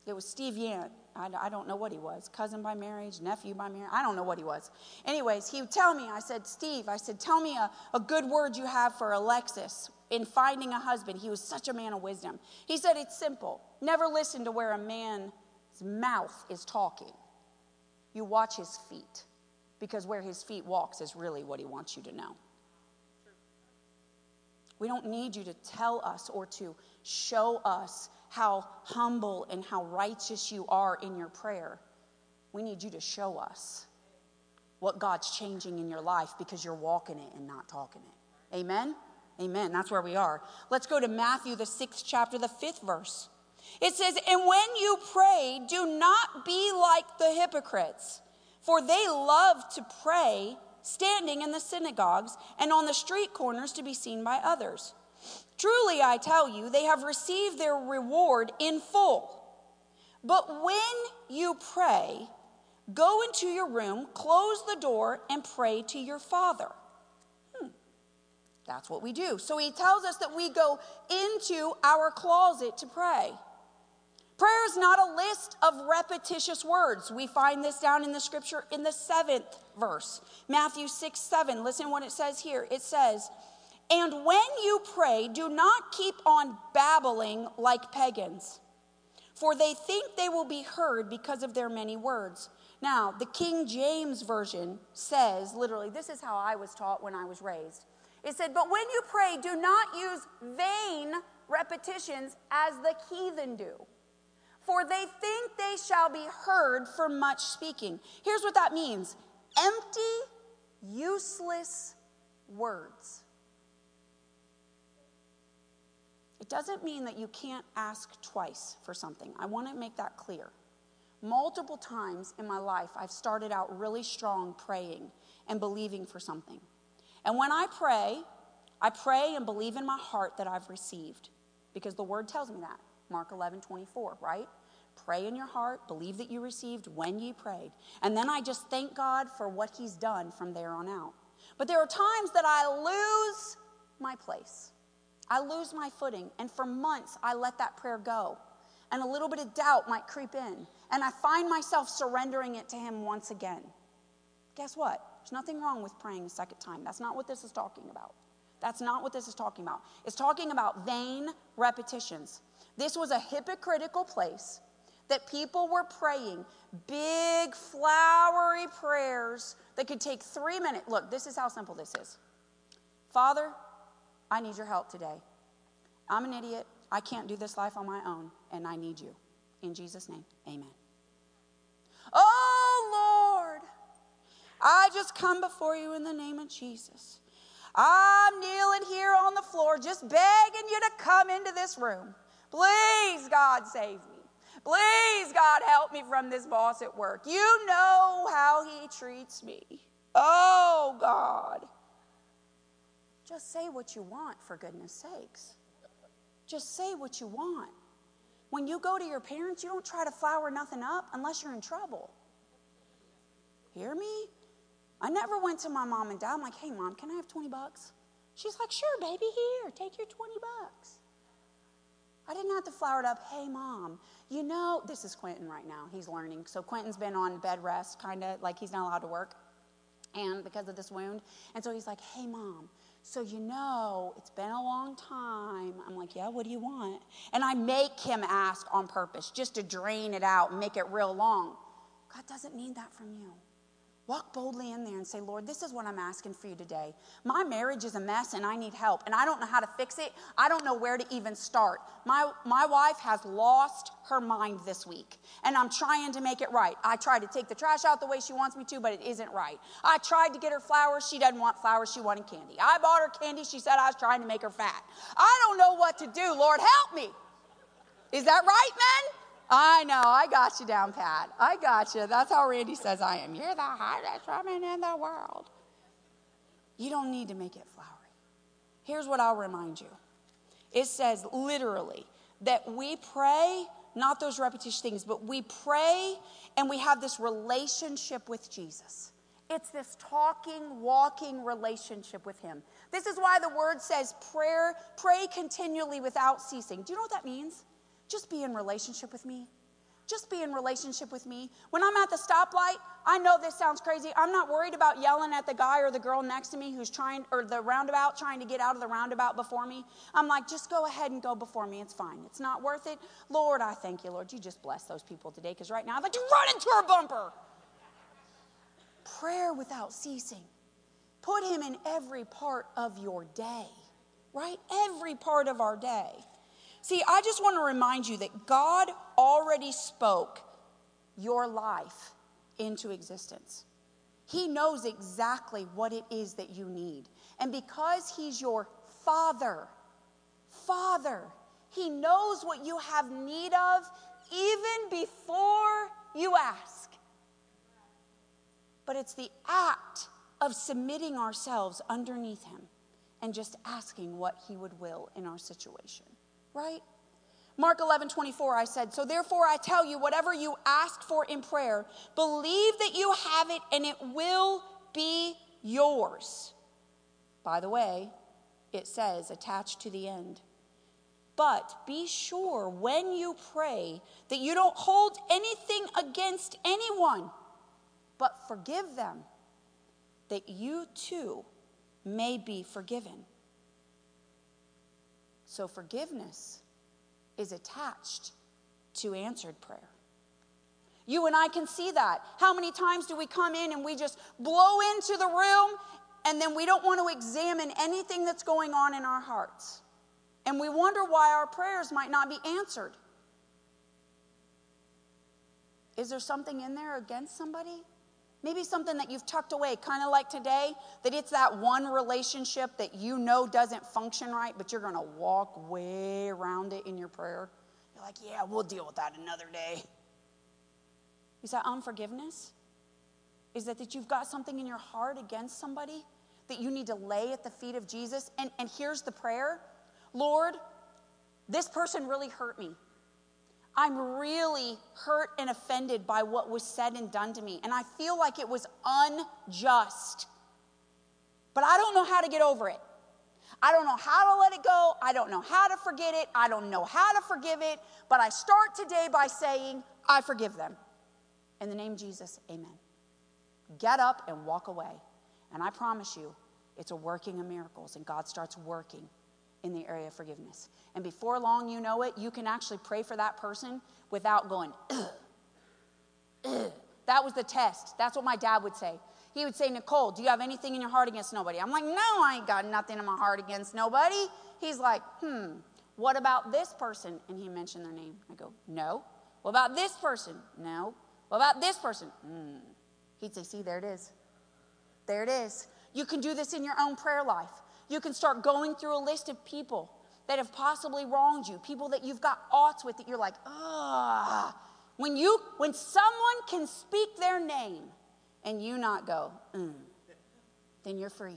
Speaker 4: it was Steve Yant. I, I don't know what he was cousin by marriage, nephew by marriage. I don't know what he was. Anyways, he would tell me, I said, Steve, I said, tell me a, a good word you have for Alexis in finding a husband. He was such a man of wisdom. He said, it's simple. Never listen to where a man's mouth is talking. You watch his feet, because where his feet walks is really what he wants you to know. We don't need you to tell us or to show us how humble and how righteous you are in your prayer. We need you to show us what God's changing in your life because you're walking it and not talking it. Amen? Amen. That's where we are. Let's go to Matthew, the sixth chapter, the fifth verse. It says, And when you pray, do not be like the hypocrites, for they love to pray standing in the synagogues and on the street corners to be seen by others. Truly, I tell you, they have received their reward in full. But when you pray, go into your room, close the door, and pray to your Father. Hmm. That's what we do. So he tells us that we go into our closet to pray. Prayer is not a list of repetitious words. We find this down in the scripture in the seventh verse, Matthew 6 7. Listen what it says here. It says, and when you pray, do not keep on babbling like pagans, for they think they will be heard because of their many words. Now, the King James Version says, literally, this is how I was taught when I was raised. It said, But when you pray, do not use vain repetitions as the heathen do, for they think they shall be heard for much speaking. Here's what that means empty, useless words. It doesn't mean that you can't ask twice for something. I want to make that clear. Multiple times in my life, I've started out really strong praying and believing for something. And when I pray, I pray and believe in my heart that I've received because the word tells me that. Mark 11, 24, right? Pray in your heart, believe that you received when ye prayed. And then I just thank God for what He's done from there on out. But there are times that I lose my place. I lose my footing. And for months, I let that prayer go. And a little bit of doubt might creep in. And I find myself surrendering it to Him once again. Guess what? There's nothing wrong with praying a second time. That's not what this is talking about. That's not what this is talking about. It's talking about vain repetitions. This was a hypocritical place that people were praying big, flowery prayers that could take three minutes. Look, this is how simple this is Father, I need your help today. I'm an idiot. I can't do this life on my own, and I need you. In Jesus' name, amen. Oh, Lord, I just come before you in the name of Jesus. I'm kneeling here on the floor, just begging you to come into this room. Please, God, save me. Please, God, help me from this boss at work. You know how he treats me. Oh, God. Just say what you want, for goodness sakes. Just say what you want. When you go to your parents, you don't try to flower nothing up unless you're in trouble. Hear me? I never went to my mom and dad. I'm like, hey, mom, can I have 20 bucks? She's like, sure, baby, here, take your 20 bucks. I didn't have to flower it up. Hey, mom, you know, this is Quentin right now. He's learning. So Quentin's been on bed rest, kind of like he's not allowed to work and because of this wound. And so he's like, hey, mom, so you know, it's been a long time. I'm like, yeah, what do you want? And I make him ask on purpose just to drain it out and make it real long. God doesn't need that from you. Walk boldly in there and say, Lord, this is what I'm asking for you today. My marriage is a mess and I need help, and I don't know how to fix it. I don't know where to even start. My, my wife has lost her mind this week, and I'm trying to make it right. I tried to take the trash out the way she wants me to, but it isn't right. I tried to get her flowers. She doesn't want flowers. She wanted candy. I bought her candy. She said I was trying to make her fat. I don't know what to do. Lord, help me. Is that right, men? I know, I got you down, Pat. I got you. That's how Randy says I am. You're the hottest woman in the world. You don't need to make it flowery. Here's what I'll remind you it says literally that we pray, not those repetitious things, but we pray and we have this relationship with Jesus. It's this talking, walking relationship with Him. This is why the word says prayer, pray continually without ceasing. Do you know what that means? Just be in relationship with me. Just be in relationship with me. When I'm at the stoplight, I know this sounds crazy. I'm not worried about yelling at the guy or the girl next to me who's trying, or the roundabout trying to get out of the roundabout before me. I'm like, just go ahead and go before me. It's fine. It's not worth it. Lord, I thank you, Lord. You just bless those people today because right now I'd like to run into a bumper. Prayer without ceasing. Put him in every part of your day, right? Every part of our day. See, I just want to remind you that God already spoke your life into existence. He knows exactly what it is that you need. And because He's your Father, Father, He knows what you have need of even before you ask. But it's the act of submitting ourselves underneath Him and just asking what He would will in our situation right? Mark 11, 24, I said, So therefore I tell you, whatever you ask for in prayer, believe that you have it and it will be yours. By the way, it says attached to the end. But be sure when you pray that you don't hold anything against anyone, but forgive them, that you too may be forgiven. So forgiveness is attached to answered prayer. You and I can see that. How many times do we come in and we just blow into the room and then we don't want to examine anything that's going on in our hearts? And we wonder why our prayers might not be answered. Is there something in there against somebody? Maybe something that you've tucked away, kind of like today, that it's that one relationship that you know doesn't function right, but you're going to walk way around it in your prayer. You're like, yeah, we'll deal with that another day. Is that unforgiveness? Is that that you've got something in your heart against somebody that you need to lay at the feet of Jesus? And, and here's the prayer Lord, this person really hurt me. I'm really hurt and offended by what was said and done to me. And I feel like it was unjust. But I don't know how to get over it. I don't know how to let it go. I don't know how to forget it. I don't know how to forgive it. But I start today by saying, I forgive them. In the name of Jesus, amen. Get up and walk away. And I promise you, it's a working of miracles, and God starts working in the area of forgiveness. And before long, you know it, you can actually pray for that person without going, ugh, [CLEARS THROAT] ugh. [CLEARS THROAT] That was the test. That's what my dad would say. He would say, Nicole, do you have anything in your heart against nobody? I'm like, no, I ain't got nothing in my heart against nobody. He's like, hmm, what about this person? And he mentioned their name. I go, no. What about this person? No. What about this person? Hmm. He'd say, see, there it is. There it is. You can do this in your own prayer life. You can start going through a list of people that have possibly wronged you, people that you've got oughts with that you're like, ah. When you when someone can speak their name and you not go, mm, then you're free.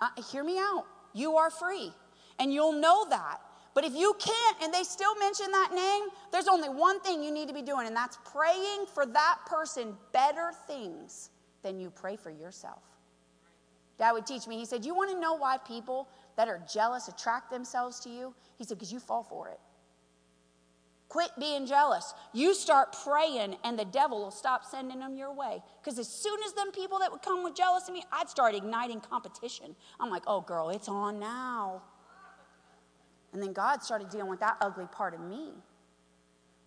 Speaker 4: Uh, hear me out. You are free. And you'll know that. But if you can't and they still mention that name, there's only one thing you need to be doing, and that's praying for that person better things than you pray for yourself. Dad would teach me, he said, You want to know why people that are jealous attract themselves to you? He said, Because you fall for it. Quit being jealous. You start praying, and the devil will stop sending them your way. Because as soon as them people that would come with jealousy of me, I'd start igniting competition. I'm like, oh, girl, it's on now. And then God started dealing with that ugly part of me.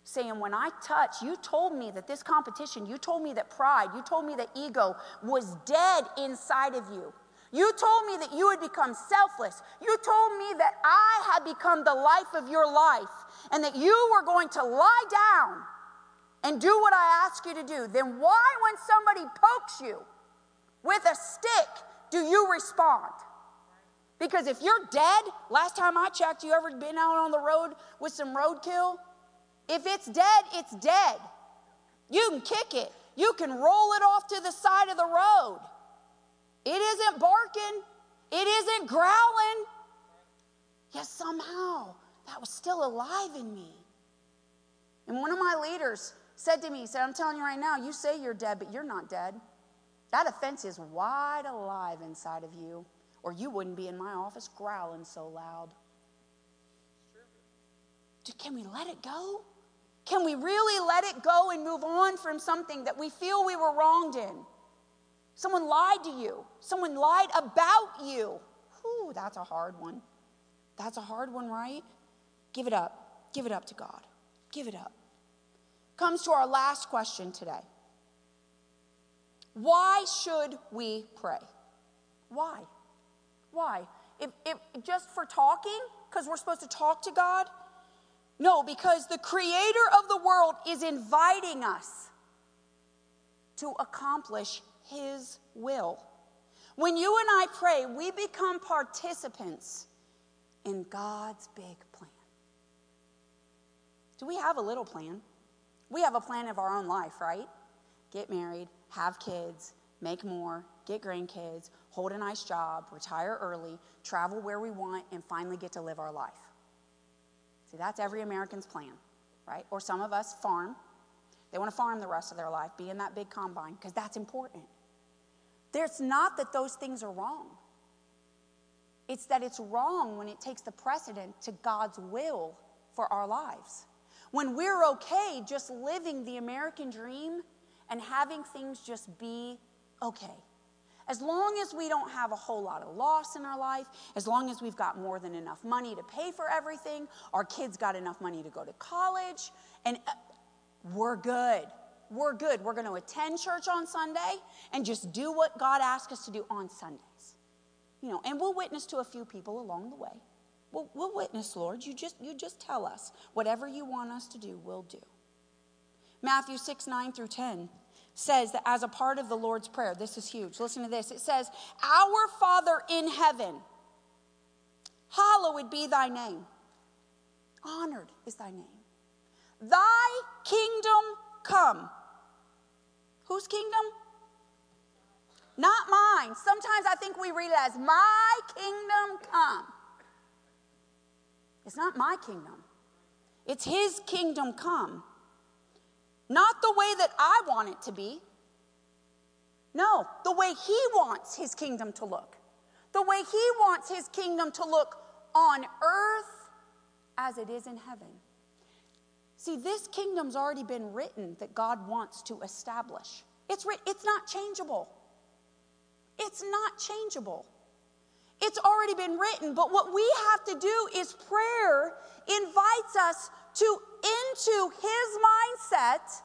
Speaker 4: Saying, when I touch, you told me that this competition, you told me that pride, you told me that ego was dead inside of you. You told me that you had become selfless. You told me that I had become the life of your life and that you were going to lie down and do what I ask you to do. Then why, when somebody pokes you with a stick, do you respond? Because if you're dead, last time I checked, you ever been out on the road with some roadkill? If it's dead, it's dead. You can kick it, you can roll it off to the side of the road. It isn't barking, it isn't growling. Yet somehow that was still alive in me. And one of my leaders said to me, he said, I'm telling you right now, you say you're dead, but you're not dead. That offense is wide alive inside of you, or you wouldn't be in my office growling so loud. Dude, Can we let it go? Can we really let it go and move on from something that we feel we were wronged in? Someone lied to you. Someone lied about you. Whew, that's a hard one. That's a hard one, right? Give it up. Give it up to God. Give it up. Comes to our last question today. Why should we pray? Why? Why? If, if just for talking, because we're supposed to talk to God? No, because the creator of the world is inviting us to accomplish his will. When you and I pray, we become participants in God's big plan. Do we have a little plan? We have a plan of our own life, right? Get married, have kids, make more, get grandkids, hold a nice job, retire early, travel where we want, and finally get to live our life. See, that's every American's plan, right? Or some of us farm. They want to farm the rest of their life, be in that big combine, because that's important. There's not that those things are wrong. It's that it's wrong when it takes the precedent to God's will for our lives. When we're okay just living the American dream and having things just be okay. As long as we don't have a whole lot of loss in our life, as long as we've got more than enough money to pay for everything, our kids got enough money to go to college, and uh, we're good. We're good. We're going to attend church on Sunday and just do what God asks us to do on Sundays. You know, and we'll witness to a few people along the way. We'll, we'll witness, Lord. You just, you just tell us whatever you want us to do, we'll do. Matthew 6, 9 through 10 says that as a part of the Lord's Prayer, this is huge. Listen to this. It says, Our Father in heaven, hallowed be thy name. Honored is thy name. Thy kingdom come. Whose kingdom? Not mine. Sometimes I think we read it as my kingdom come. It's not my kingdom, it's his kingdom come. Not the way that I want it to be. No, the way he wants his kingdom to look. The way he wants his kingdom to look on earth as it is in heaven. See, this kingdom's already been written that God wants to establish. It's, writ- it's not changeable. It's not changeable. It's already been written, but what we have to do is prayer invites us to into his mindset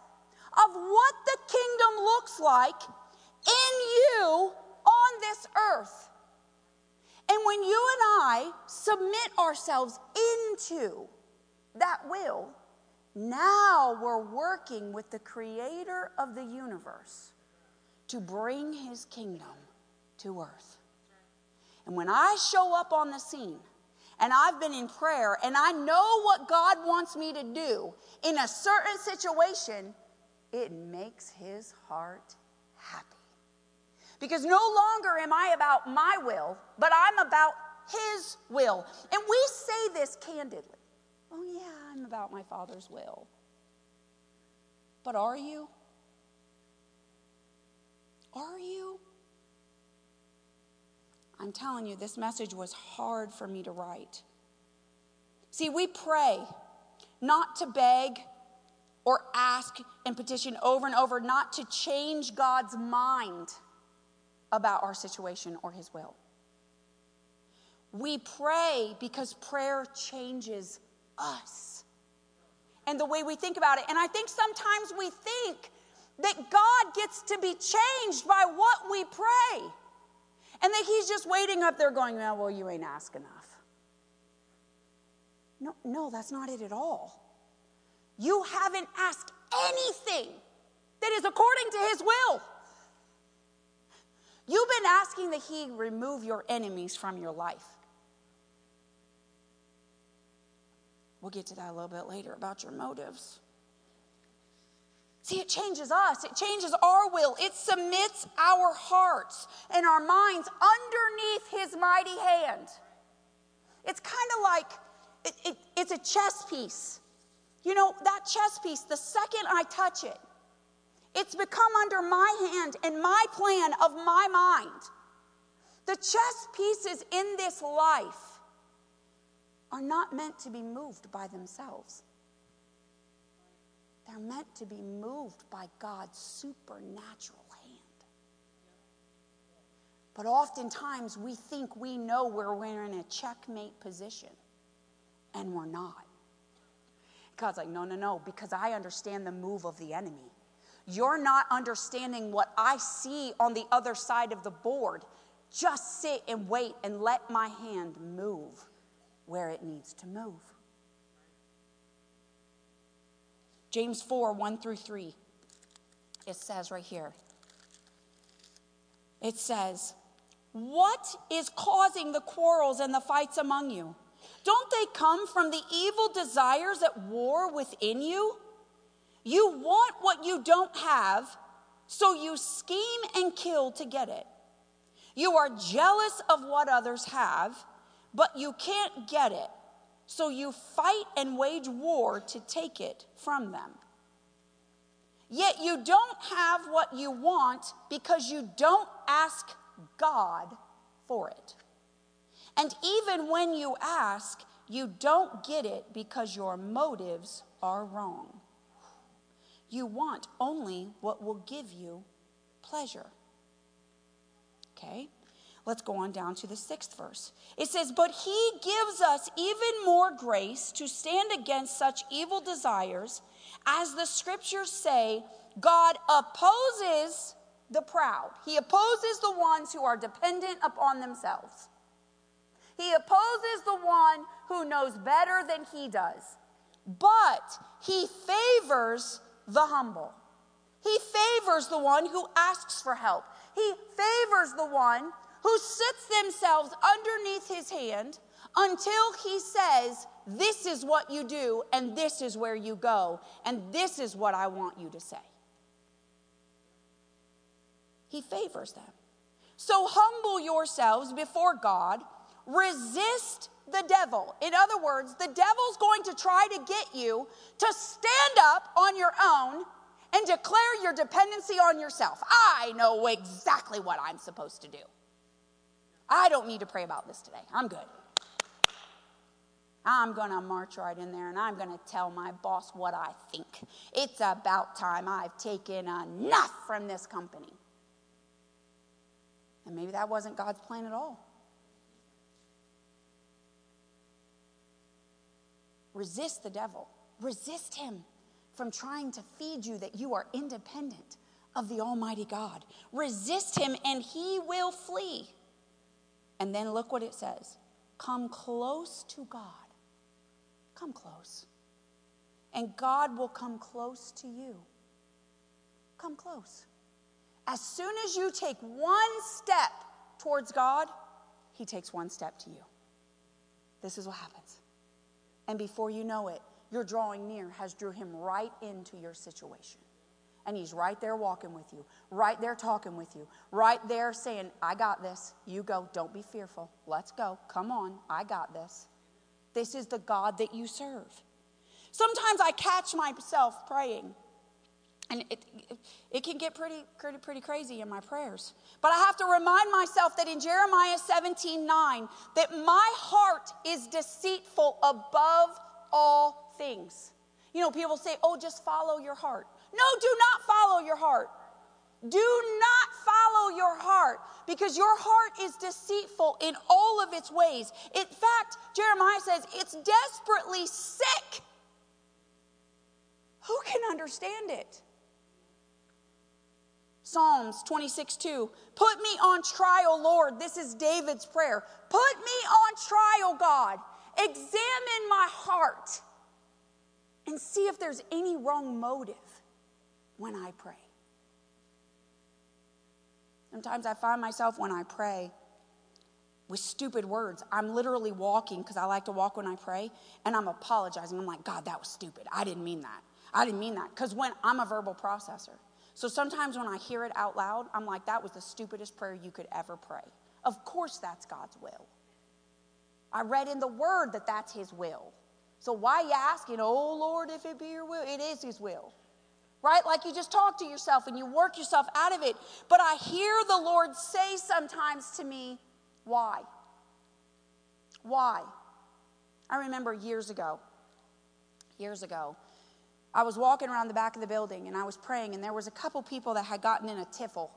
Speaker 4: of what the kingdom looks like in you on this earth. And when you and I submit ourselves into that will, now we're working with the creator of the universe to bring his kingdom to earth. And when I show up on the scene, and I've been in prayer and I know what God wants me to do in a certain situation, it makes his heart happy. Because no longer am I about my will, but I'm about his will. And we say this candidly. Oh, yeah, About my Father's will. But are you? Are you? I'm telling you, this message was hard for me to write. See, we pray not to beg or ask and petition over and over, not to change God's mind about our situation or His will. We pray because prayer changes us and the way we think about it. And I think sometimes we think that God gets to be changed by what we pray. And that he's just waiting up there going, well, well, you ain't asked enough. No, no, that's not it at all. You haven't asked anything that is according to his will. You've been asking that he remove your enemies from your life. We'll get to that a little bit later about your motives. See, it changes us, it changes our will, it submits our hearts and our minds underneath His mighty hand. It's kind of like it, it, it's a chess piece. You know, that chess piece, the second I touch it, it's become under my hand and my plan of my mind. The chess pieces in this life are not meant to be moved by themselves. They're meant to be moved by God's supernatural hand. But oftentimes we think we know where we're in a checkmate position, and we're not. God's like, no, no, no, because I understand the move of the enemy. You're not understanding what I see on the other side of the board. Just sit and wait and let my hand move where it needs to move. James 4 1 through 3. It says right here. It says, What is causing the quarrels and the fights among you? Don't they come from the evil desires at war within you? You want what you don't have, so you scheme and kill to get it. You are jealous of what others have, but you can't get it. So you fight and wage war to take it from them. Yet you don't have what you want because you don't ask God for it. And even when you ask, you don't get it because your motives are wrong. You want only what will give you pleasure. Okay? Let's go on down to the sixth verse. It says, But he gives us even more grace to stand against such evil desires, as the scriptures say, God opposes the proud. He opposes the ones who are dependent upon themselves. He opposes the one who knows better than he does. But he favors the humble. He favors the one who asks for help. He favors the one who sits themselves underneath his hand until he says, This is what you do, and this is where you go, and this is what I want you to say. He favors them. So humble yourselves before God, resist the devil. In other words, the devil's going to try to get you to stand up on your own and declare your dependency on yourself. I know exactly what I'm supposed to do. I don't need to pray about this today. I'm good. I'm going to march right in there and I'm going to tell my boss what I think. It's about time I've taken enough from this company. And maybe that wasn't God's plan at all. Resist the devil, resist him from trying to feed you that you are independent of the Almighty God. Resist him and he will flee. And then look what it says come close to God. Come close. And God will come close to you. Come close. As soon as you take one step towards God, He takes one step to you. This is what happens. And before you know it, your drawing near has drew Him right into your situation. And He's right there walking with you, right there talking with you, right there saying, I got this. You go. Don't be fearful. Let's go. Come on. I got this. This is the God that you serve. Sometimes I catch myself praying and it, it can get pretty, pretty, pretty crazy in my prayers. But I have to remind myself that in Jeremiah 17 9, that my heart is deceitful above all things. You know, people say, oh, just follow your heart. No, do not follow your heart. Do not follow your heart because your heart is deceitful in all of its ways. In fact, Jeremiah says it's desperately sick. Who can understand it? Psalms 26 2. Put me on trial, Lord. This is David's prayer. Put me on trial, God. Examine my heart and see if there's any wrong motive when I pray. Sometimes I find myself when I pray with stupid words. I'm literally walking because I like to walk when I pray, and I'm apologizing. I'm like, God, that was stupid. I didn't mean that. I didn't mean that. Because when I'm a verbal processor. So sometimes when I hear it out loud, I'm like, that was the stupidest prayer you could ever pray. Of course, that's God's will. I read in the word that that's his will. So why you asking, oh Lord, if it be your will? It is his will. Right? Like you just talk to yourself and you work yourself out of it. But I hear the Lord say sometimes to me, why? Why? I remember years ago, years ago, I was walking around the back of the building and I was praying, and there was a couple people that had gotten in a tiffle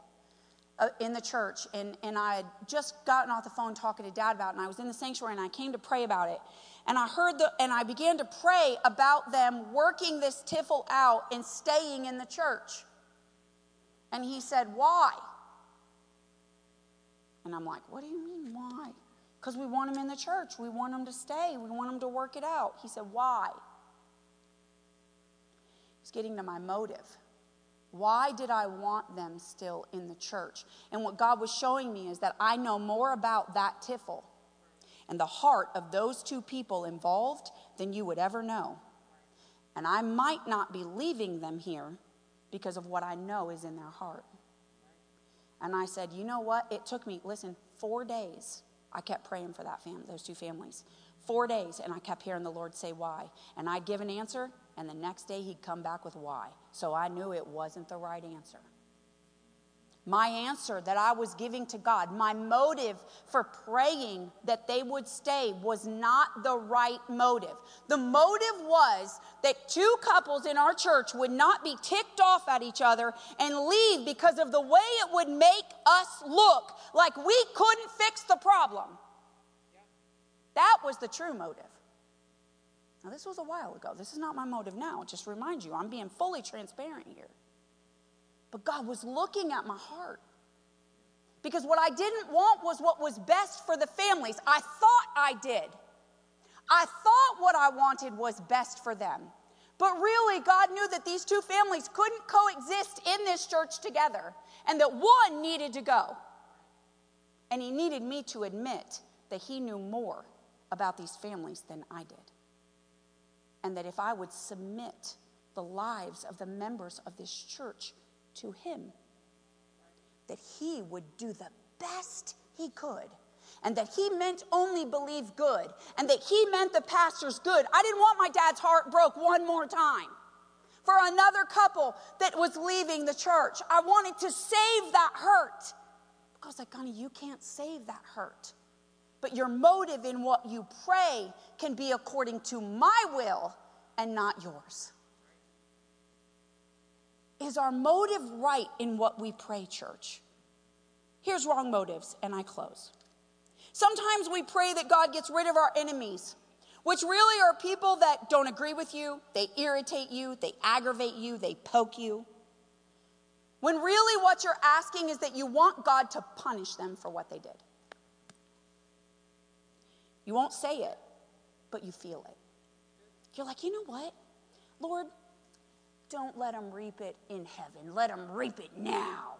Speaker 4: uh, in the church, and, and I had just gotten off the phone talking to dad about it, and I was in the sanctuary and I came to pray about it. And I heard the, and I began to pray about them working this tiffle out and staying in the church. And he said, Why? And I'm like, What do you mean, why? Because we want them in the church. We want them to stay. We want them to work it out. He said, Why? He's getting to my motive. Why did I want them still in the church? And what God was showing me is that I know more about that tiffle and the heart of those two people involved than you would ever know. And I might not be leaving them here because of what I know is in their heart. And I said, you know what? It took me, listen, four days. I kept praying for that family, those two families. Four days, and I kept hearing the Lord say why. And I'd give an answer, and the next day he'd come back with why. So I knew it wasn't the right answer. My answer that I was giving to God, my motive for praying that they would stay was not the right motive. The motive was that two couples in our church would not be ticked off at each other and leave because of the way it would make us look like we couldn't fix the problem. That was the true motive. Now, this was a while ago. This is not my motive now. Just remind you, I'm being fully transparent here. But God was looking at my heart. Because what I didn't want was what was best for the families. I thought I did. I thought what I wanted was best for them. But really, God knew that these two families couldn't coexist in this church together and that one needed to go. And He needed me to admit that He knew more about these families than I did. And that if I would submit the lives of the members of this church to him. That he would do the best he could. And that he meant only believe good. And that he meant the pastor's good. I didn't want my dad's heart broke one more time for another couple that was leaving the church. I wanted to save that hurt. Because, like, honey, you can't save that hurt. But your motive in what you pray can be according to my will and not yours. Is our motive right in what we pray, church? Here's wrong motives, and I close. Sometimes we pray that God gets rid of our enemies, which really are people that don't agree with you, they irritate you, they aggravate you, they poke you. When really what you're asking is that you want God to punish them for what they did. You won't say it, but you feel it. You're like, you know what? Lord, don't let them reap it in heaven. Let them reap it now.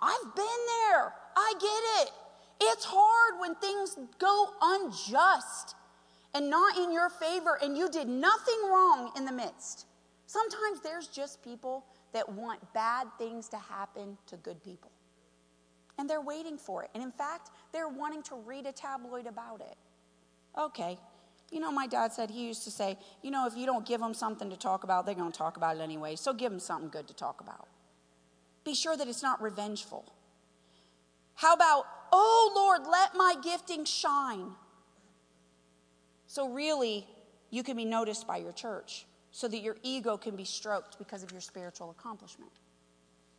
Speaker 4: I've been there. I get it. It's hard when things go unjust and not in your favor, and you did nothing wrong in the midst. Sometimes there's just people that want bad things to happen to good people. And they're waiting for it. And in fact, they're wanting to read a tabloid about it. Okay, you know, my dad said he used to say, you know, if you don't give them something to talk about, they're going to talk about it anyway. So give them something good to talk about. Be sure that it's not revengeful. How about, oh Lord, let my gifting shine? So, really, you can be noticed by your church so that your ego can be stroked because of your spiritual accomplishment.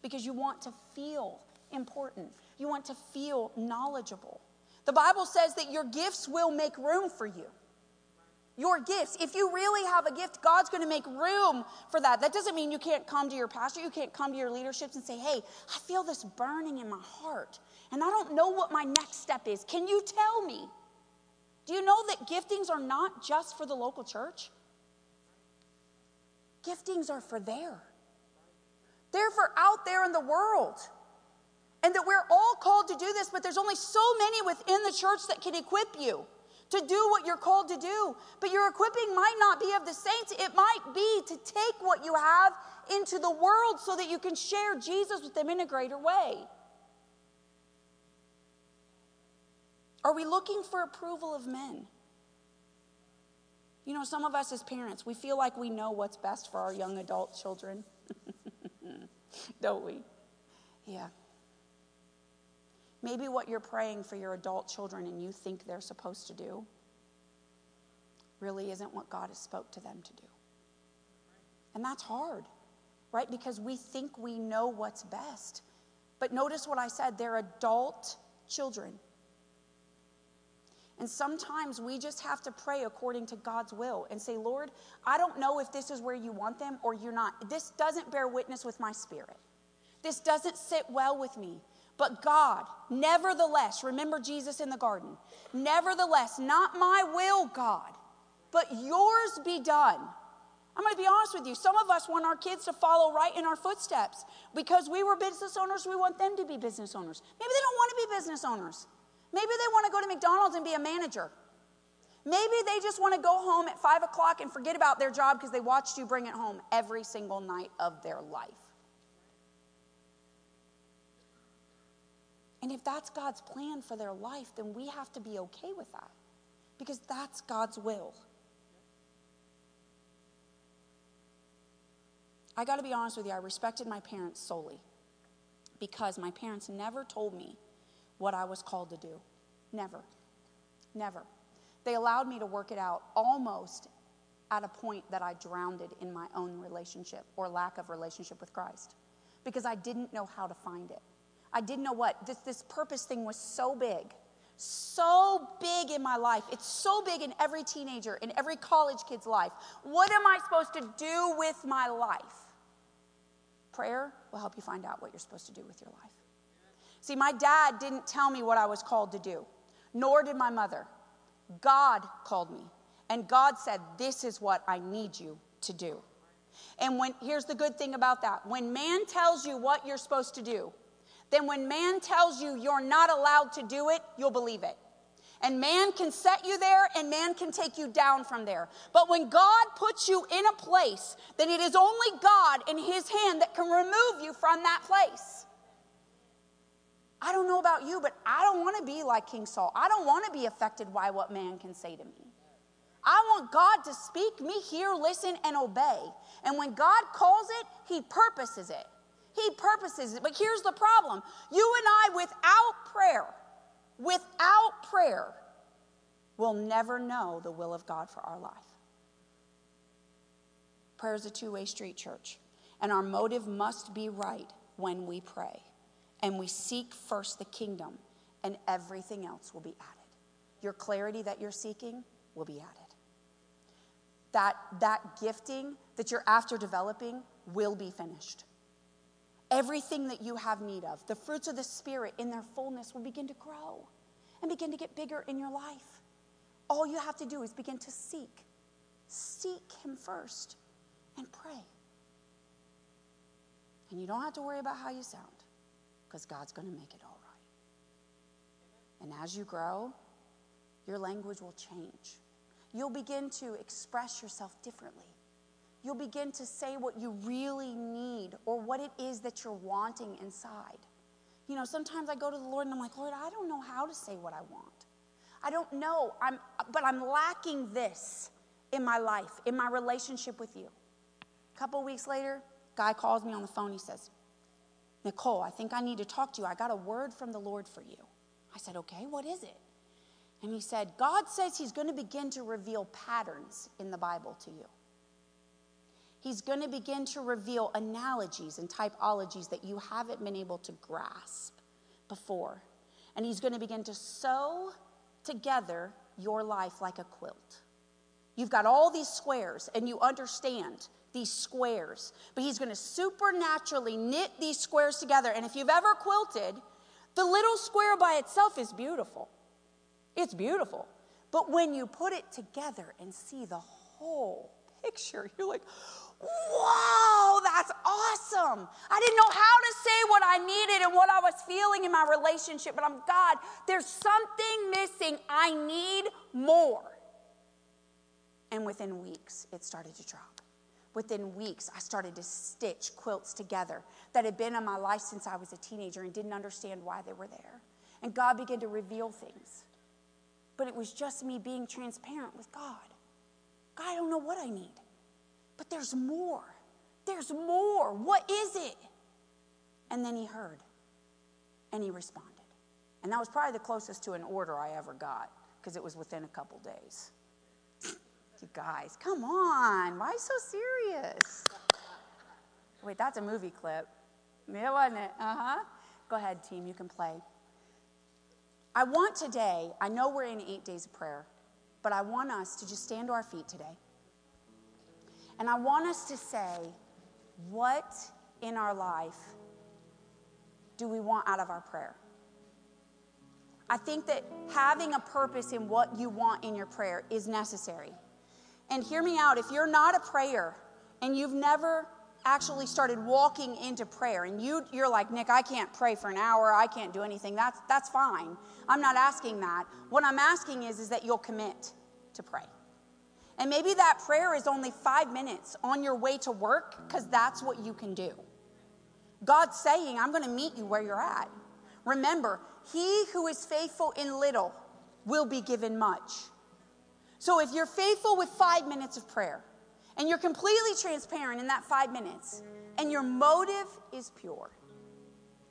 Speaker 4: Because you want to feel important, you want to feel knowledgeable. The Bible says that your gifts will make room for you your gifts. If you really have a gift, God's going to make room for that. That doesn't mean you can't come to your pastor, you can't come to your leaderships and say, hey, I feel this burning in my heart, and I don't know what my next step is. Can you tell me? Do you know that giftings are not just for the local church? Giftings are for there. They're for out there in the world. And that we're all called to do this, but there's only so many within the church that can equip you to do what you're called to do. But your equipping might not be of the saints, it might be to take what you have into the world so that you can share Jesus with them in a greater way. Are we looking for approval of men? You know, some of us as parents, we feel like we know what's best for our young adult children. [LAUGHS] Don't we? Yeah. Maybe what you're praying for your adult children and you think they're supposed to do really isn't what God has spoke to them to do. And that's hard, right? Because we think we know what's best. But notice what I said, they're adult children. And sometimes we just have to pray according to God's will and say, Lord, I don't know if this is where you want them or you're not. This doesn't bear witness with my spirit. This doesn't sit well with me. But God, nevertheless, remember Jesus in the garden. Nevertheless, not my will, God, but yours be done. I'm going to be honest with you. Some of us want our kids to follow right in our footsteps. Because we were business owners, we want them to be business owners. Maybe they don't want to be business owners. Maybe they want to go to McDonald's and be a manager. Maybe they just want to go home at five o'clock and forget about their job because they watched you bring it home every single night of their life. And if that's God's plan for their life, then we have to be okay with that because that's God's will. I got to be honest with you, I respected my parents solely. because my parents never told me what I was called to do. Never. Never. They allowed me to work it out almost at a point that I drowned in my own relationship or lack of relationship with Christ because I didn't know how to find it. I didn't know what. This, this purpose thing was so big, so big in my life. It's so big in every teenager, in every college kid's life. What am I supposed to do with my life? Prayer will help you find out what you're supposed to do with your life. See, my dad didn't tell me what I was called to do, nor did my mother. God called me. And God said, This is what I need you to do. And when here's the good thing about that. When man tells you what you're supposed to do, then when man tells you you're not allowed to do it, you'll believe it. And man can set you there and man can take you down from there. But when God puts you in a place, then it is only God in his hand that can remove you from that place. I don't know about you, but I don't want to be like King Saul. I don't want to be affected by what man can say to me. I want God to speak, me hear, listen, and obey. And when God calls it, He purposes it. He purposes it. But here's the problem you and I, without prayer, without prayer, will never know the will of God for our life. Prayer is a two way street, church. And our motive must be right when we pray. And we seek first the kingdom, and everything else will be added. Your clarity that you're seeking will be added that that gifting that you're after developing will be finished. Everything that you have need of, the fruits of the Spirit in their fullness will begin to grow and begin to get bigger in your life. All you have to do is begin to seek. Seek Him first and pray. And you don't have to worry about how you sound because God's going to make it all right. And as you grow, your language will change. You'll begin to express yourself differently. You'll begin to say what you really need or what it is that you're wanting inside. You know, sometimes I go to the Lord and I'm like, Lord, I don't know how to say what I want. I don't know, I'm, but I'm lacking this in my life, in my relationship with you. A couple weeks later, guy calls me on the phone. He says, Nicole, I think I need to talk to you. I got a word from the Lord for you. I said, okay, what is it? And he said, God says he's going to begin to reveal patterns in the Bible to you. He's going to begin to reveal analogies and typologies that you haven't been able to grasp before. And he's going to begin to sew together your life like a quilt. You've got all these squares, and you understand these squares, but he's going to supernaturally knit these squares together. And if you've ever quilted, the little square by itself is beautiful. It's beautiful. But when you put it together and see the whole picture, [LAUGHS] you're like, wow, that's awesome. I didn't know how to say what I needed and what I was feeling in my relationship, but I'm God, there's something missing. I need more. And within weeks, it started to drop. Within weeks, I started to stitch quilts together that had been in my life since I was a teenager and didn't understand why they were there. And God began to reveal things but it was just me being transparent with God. God, I don't know what I need, but there's more. There's more. What is it? And then he heard and he responded. And that was probably the closest to an order I ever got because it was within a couple days. you guys, come on. Why so serious? Wait, that's a movie clip. Yeah, wasn't it? Uh huh. Go ahead, team. You can play. I want today, I know we're in eight days of prayer, but I want us to just stand to our feet today. And I want us to say, what in our life do we want out of our prayer? I think that having a purpose in what you want in your prayer is necessary. And hear me out if you're not a prayer and you've never actually started walking into prayer and you, you're like nick i can't pray for an hour i can't do anything that's, that's fine i'm not asking that what i'm asking is, is that you'll commit to pray and maybe that prayer is only five minutes on your way to work because that's what you can do god's saying i'm going to meet you where you're at remember he who is faithful in little will be given much so if you're faithful with five minutes of prayer and you're completely transparent in that five minutes, and your motive is pure,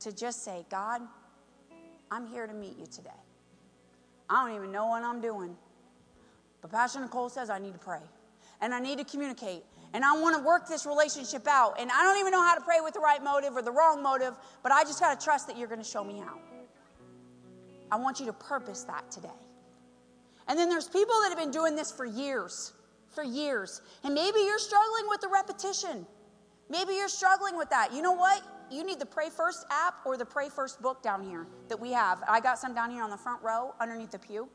Speaker 4: to just say, God, I'm here to meet you today. I don't even know what I'm doing. But Pastor Nicole says I need to pray and I need to communicate and I want to work this relationship out. And I don't even know how to pray with the right motive or the wrong motive, but I just got to trust that you're going to show me how. I want you to purpose that today. And then there's people that have been doing this for years, for years. And maybe you're struggling with the repetition. Maybe you're struggling with that. You know what? You need the Pray First app or the Pray First book down here that we have. I got some down here on the front row underneath the pew.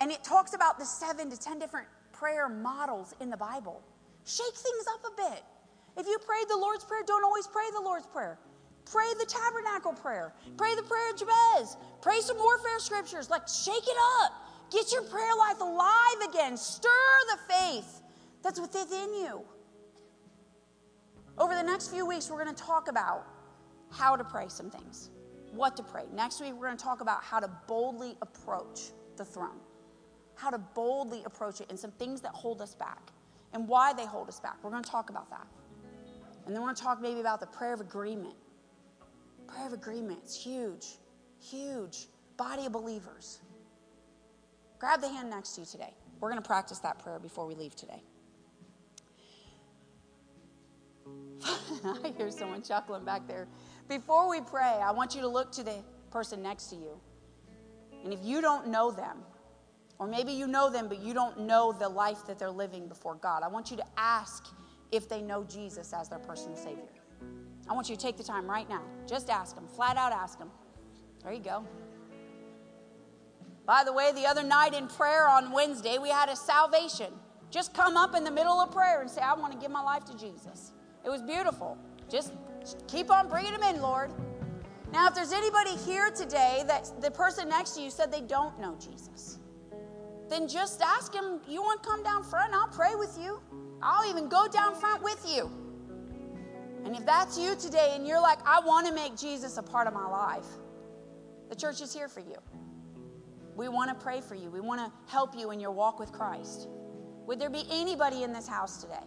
Speaker 4: And it talks about the seven to 10 different prayer models in the Bible. Shake things up a bit. If you prayed the Lord's Prayer, don't always pray the Lord's Prayer. Pray the tabernacle prayer. Pray the prayer of Jabez. Pray some warfare scriptures. Like, shake it up. Get your prayer life alive again. Stir the faith that's within you. Over the next few weeks, we're going to talk about how to pray some things, what to pray. Next week, we're going to talk about how to boldly approach the throne, how to boldly approach it, and some things that hold us back and why they hold us back. We're going to talk about that. And then we're going to talk maybe about the prayer of agreement. Prayer of agreement, it's huge, huge. Body of believers. Grab the hand next to you today. We're going to practice that prayer before we leave today. [LAUGHS] I hear someone chuckling back there. Before we pray, I want you to look to the person next to you. And if you don't know them, or maybe you know them, but you don't know the life that they're living before God, I want you to ask if they know Jesus as their personal Savior. I want you to take the time right now. Just ask them, flat out ask them. There you go. By the way, the other night in prayer on Wednesday, we had a salvation. Just come up in the middle of prayer and say, I want to give my life to Jesus. It was beautiful. Just keep on bringing them in, Lord. Now, if there's anybody here today that the person next to you said they don't know Jesus, then just ask him, You want to come down front? I'll pray with you. I'll even go down front with you. And if that's you today and you're like, I want to make Jesus a part of my life, the church is here for you. We want to pray for you. We want to help you in your walk with Christ. Would there be anybody in this house today?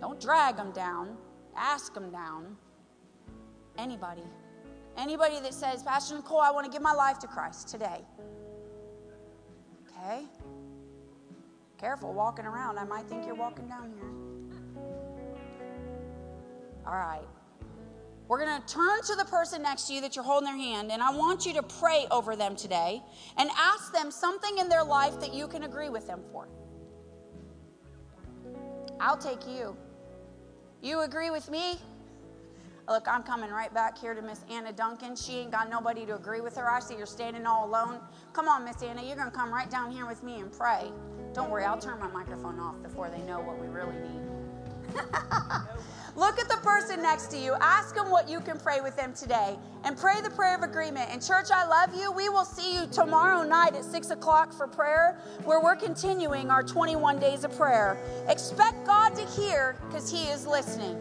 Speaker 4: Don't drag them down, ask them down. Anybody. Anybody that says, Pastor Nicole, I want to give my life to Christ today. Okay? Careful walking around. I might think you're walking down here. All right. We're going to turn to the person next to you that you're holding their hand, and I want you to pray over them today and ask them something in their life that you can agree with them for. I'll take you. You agree with me? Look, I'm coming right back here to Miss Anna Duncan. She ain't got nobody to agree with her. I see you're standing all alone. Come on, Miss Anna, you're going to come right down here with me and pray. Don't worry, I'll turn my microphone off before they know what we really need. [LAUGHS] Look at the person next to you. Ask them what you can pray with them today and pray the prayer of agreement. And, church, I love you. We will see you tomorrow night at 6 o'clock for prayer, where we're continuing our 21 days of prayer. Expect God to hear because He is listening.